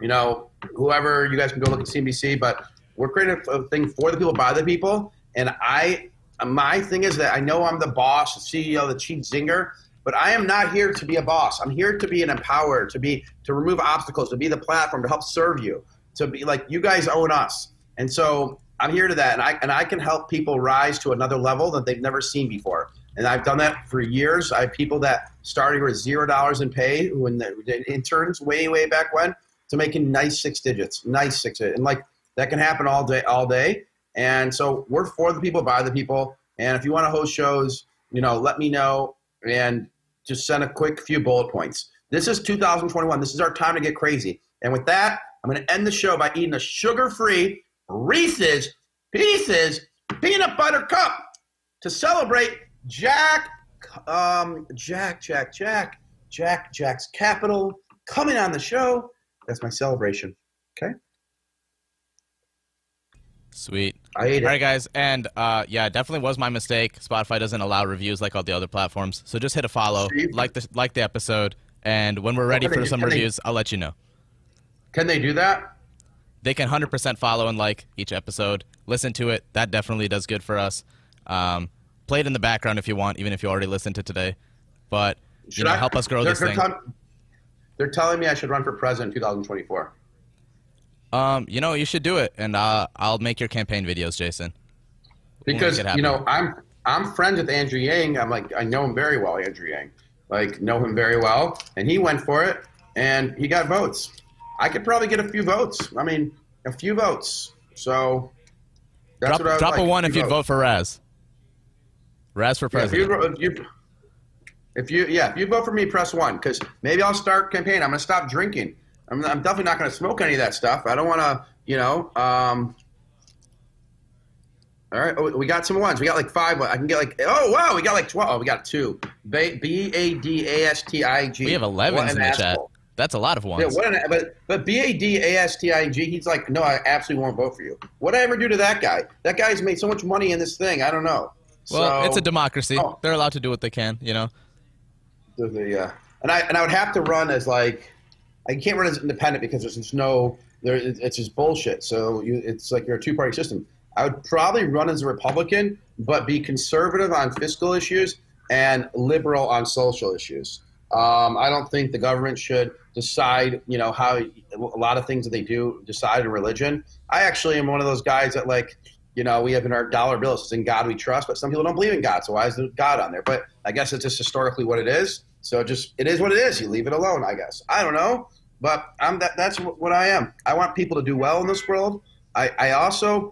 you know, whoever. You guys can go look at CNBC, but we're creating a, thing for the people by the people. And I, my thing is that I know I'm the boss, the CEO, the chief zinger, but I am not here to be a boss. I'm here to be an empower, to be to remove obstacles, to be the platform, to help serve you, to be like you guys own us. And so I'm here to that, and I and I can help people rise to another level that they've never seen before. And I've done that for years. I have people that started with zero dollars in pay when the, interns way way back when to making nice six digits, nice six digits, and like that can happen all day all day. And so we're for the people, by the people. And if you want to host shows, you know, let me know and just send a quick few bullet points. This is 2021. This is our time to get crazy. And with that, I'm going to end the show by eating a sugar-free Reese's Pieces peanut butter cup to celebrate Jack, um, Jack, Jack, Jack, Jack, Jack's Capital coming on the show. That's my celebration. Okay. Sweet. I ate it. All right, guys, and uh, yeah, it definitely was my mistake. Spotify doesn't allow reviews like all the other platforms, so just hit a follow, See? like the like the episode, and when we're ready for some can they- reviews, I'll let you know. Can they do that? They can 100% follow and like each episode. Listen to it. That definitely does good for us. Um, play it in the background if you want, even if you already listened to today. But you know, I- help us grow they're, this they're thing. tell- they're telling me I should run for president in 2024. Um, you know, you should do it, and uh, I'll make your campaign videos, Jason. We'll because you know I'm I'm friends with Andrew Yang. I'm like I know him very well, Andrew Yang. Like know him very well, and he went for it, and he got votes. I could probably get a few votes. I mean, a few votes. So that's drop what I would drop like, a one if you'd votes. vote for Raz. Raz for Yeah, if, you, president. if you if you yeah if you vote for me, press one because maybe I'll start campaign. I'm gonna stop drinking. I'm, I'm definitely not gonna smoke any of that stuff. I don't want to you know. Um, all right, oh, we got some ones. We got like five. I can get like oh wow, we got like twelve. Oh, we got two. B A D A S T I G. we have 11s in the chat. That's a lot of ones. Yeah, what an but but B A D A S T I G. He's like, no, I absolutely won't vote for you. What did I ever do to that guy? That guy's made so much money in this thing. I don't know. well, So- it's a democracy. Oh. They're allowed to do what they can. You know. the uh, and I and I would have to run as like I can't run as independent because there's just no there it's just bullshit. So you it's like you're a two party system. I would probably run as a Republican, but be conservative on fiscal issues and liberal on social issues. Um, I don't think the government should decide, you know, how a lot of things that they do decide in religion. I actually am one of those guys that like, you know, we have in our dollar bills, it's in God we trust, but some people don't believe in God. So why is there God on there? But I guess it's just historically what it is. So just, it is what it is. You leave it alone, I guess. I don't know, but I'm that, that's what I am. I want people to do well in this world. I, I also,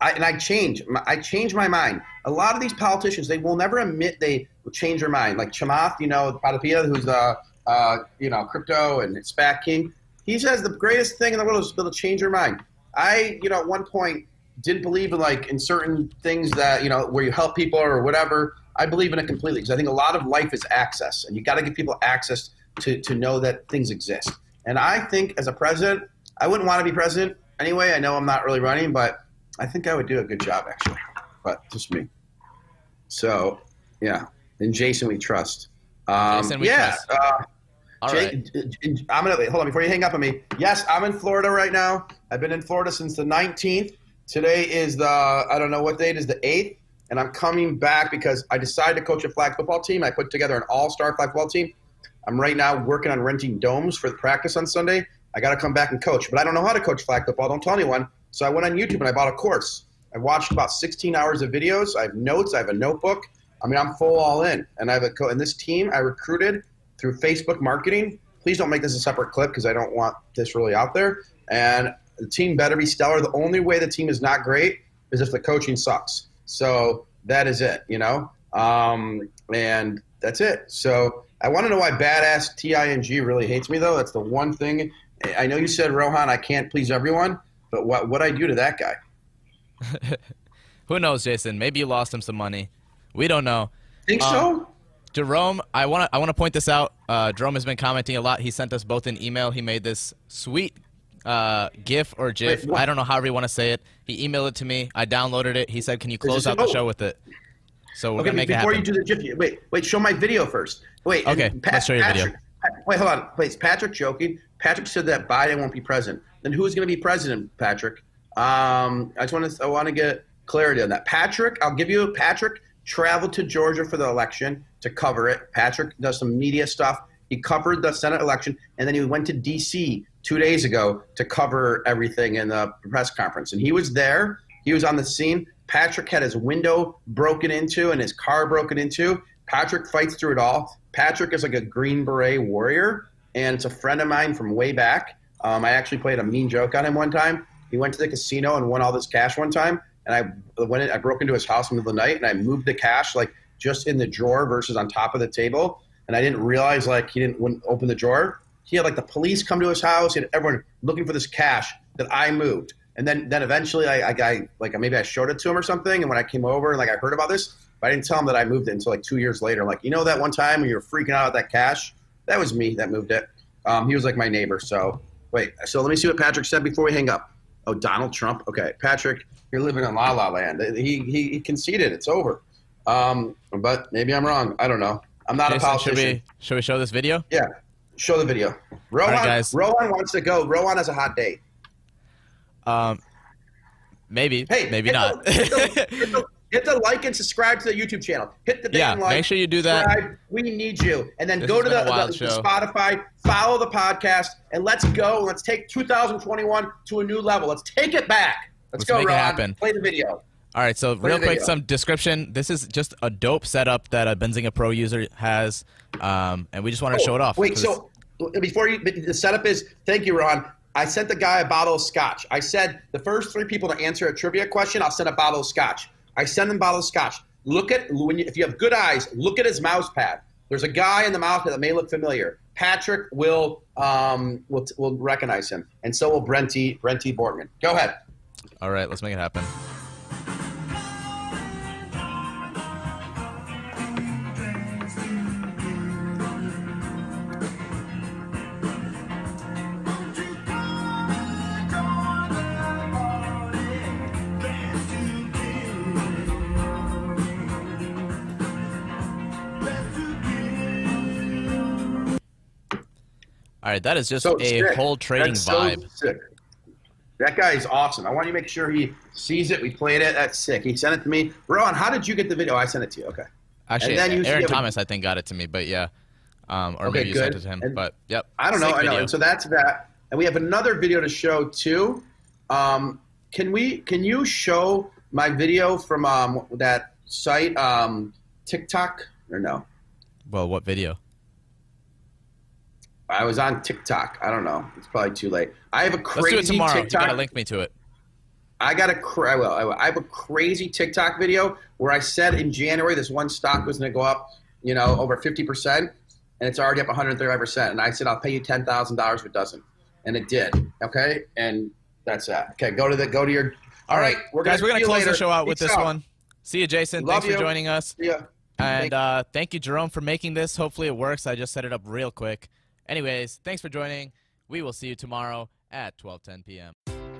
I, and I change. I change my mind. A lot of these politicians, they will never admit they will change their mind. Like Chamath, you know, Padapia, who's the, uh, you know, crypto and SPAC king. He says the greatest thing in the world is to be able to change your mind. I, you know, at one point didn't believe in like in certain things that you know where you help people or whatever. I believe in it completely because I think a lot of life is access, and you got to give people access to to know that things exist. And I think as a president, I wouldn't want to be president anyway. I know I'm not really running, but I think I would do a good job actually. But just me. So yeah, and Jason we trust. Um, Jason we yeah. trust. Uh, right. I'm gonna wait, hold on before you hang up on me. Yes, I'm in Florida right now. I've been in Florida since the 19th. Today is the I don't know what date is the 8th, and I'm coming back because I decided to coach a flag football team. I put together an all-star flag football team. I'm right now working on renting domes for the practice on Sunday. I got to come back and coach, but I don't know how to coach flag football. Don't tell anyone. So I went on YouTube and I bought a course. I watched about 16 hours of videos. I have notes. I have a notebook. I mean, I'm full all in, and I have a co- and this team I recruited through Facebook marketing. Please don't make this a separate clip because I don't want this really out there. And the team better be stellar. The only way the team is not great is if the coaching sucks. So that is it, you know. Um, and that's it. So I want to know why badass Ting really hates me though. That's the one thing. I know you said Rohan, I can't please everyone, but what what I do to that guy? Who knows, Jason? Maybe you lost him some money. We don't know. Think Um, so? Jerome, I want to I want to point this out. Uh, Jerome has been commenting a lot. He sent us both an email. He made this sweet uh, GIF or GIF. Wait. I don't know however you want to say it. He emailed it to me. I downloaded it. He said, "Can you close out the show with it?" So we're Okay, gonna make it before happen. you do the GIF, wait, wait, show my video first. Wait. Okay, and let's show your video. Wait, hold on, please. Patrick joking. Patrick said that Biden won't be president. Then who's going to be president, Patrick? Um, I just want to I want to get clarity on that. Patrick, I'll give you. Patrick traveled to Georgia for the election to cover it. Patrick does some media stuff. He covered the Senate election, and then he went to D.C. two days ago to cover everything in the press conference. And he was there. He was on the scene. Patrick had his window broken into and his car broken into. Patrick fights through it all. Patrick is like a Green Beret warrior, and it's a friend of mine from way back. Um, I actually played a mean joke on him one time. He went to the casino and won all this cash one time, and I went. In, I broke into his house in the middle of the night, and I moved the cash like just in the drawer versus on top of the table. And I didn't realize like he didn't wouldn't open the drawer. He had like the police come to his house. Had everyone looking for this cash that I moved. And then, then eventually, I, I, I like maybe I showed it to him or something. And when I came over and like I heard about this, but I didn't tell him that I moved it until like two years later. I'm like, you know, that one time when you were freaking out at that cash, that was me that moved it. Um, he was like my neighbor. So wait, so let me see what Patrick said before we hang up. Oh, Donald Trump. Okay, Patrick, you're living in La La Land. He he, he conceded. It's over. Um, but maybe I'm wrong. I don't know. I'm not a Jason, should politician. we should we show this video? Yeah, show the video. Rohan, right, guys. Rohan wants to go. Rohan has a hot date. Um, maybe. Hey, maybe not. The, hit, the, hit, the, hit the like and subscribe to the YouTube channel. Hit the Yeah, like. make sure you do that. subscribe. We need you. And then This go to the, been a wild the- the. Spotify, follow the podcast, and let's go. Let's take 2021 to a new level. Let's take it back. Let's, Let's go, make it Ron. happen. Play the video. All right, so Play real quick, some description. This is just a dope setup that a Benzinga Pro user has, um, and we just want to show it off. Oh, Wait, so before you, the setup is thank you, Ron. I sent the guy a bottle of scotch. I said the first three people to answer a trivia question, I'll send a bottle of scotch. I send them a bottle of scotch. Look at when you, if you have good eyes, look at his mouse pad. There's a guy in the mouse pad that may look familiar. Patrick will um, will will recognize him, and so will Brenty Brenty Bortman. Go ahead. All right, let's make it happen. Right, that is just So a sick. whole trading That's so vibe. sick. That guy is awesome. I want you to make sure he sees it. We played it. That's sick. He sent it to me. Ron, how did you get the video? I sent it to you. Okay. Actually, And then you Aaron Thomas, I think, got it to me, but yeah, um, or Okay, maybe you sent it to him. And- but yep, I don't know. Sick I know. video. And so that's that. And we have another video to show too. Um, can we? Can you show my video from um, that site um, TikTok or no? Well, what video? I was on TikTok. I don't know. It's probably too late. I have a Let's crazy do it tomorrow. TikTok. You gotta link me to it. I got a cra- I will, I will. I have a crazy TikTok video where I said in January this one stock was going to go up, you know, over 50%, and it's already up 135%. And I said, I'll pay you $10,000 if it doesn't. And it did. Okay. And that's that. Okay. Go to the, go to your, All right, We're guys, gonna we're gonna close later. the show out with Peace this out. one. See you, Jason. Love Thanks for joining us. Ya. And uh, thank you, Jerome, for making this. Hopefully, it works. I just set it up real quick. Anyways, thanks for joining. We will see you tomorrow at 12:10 p.m.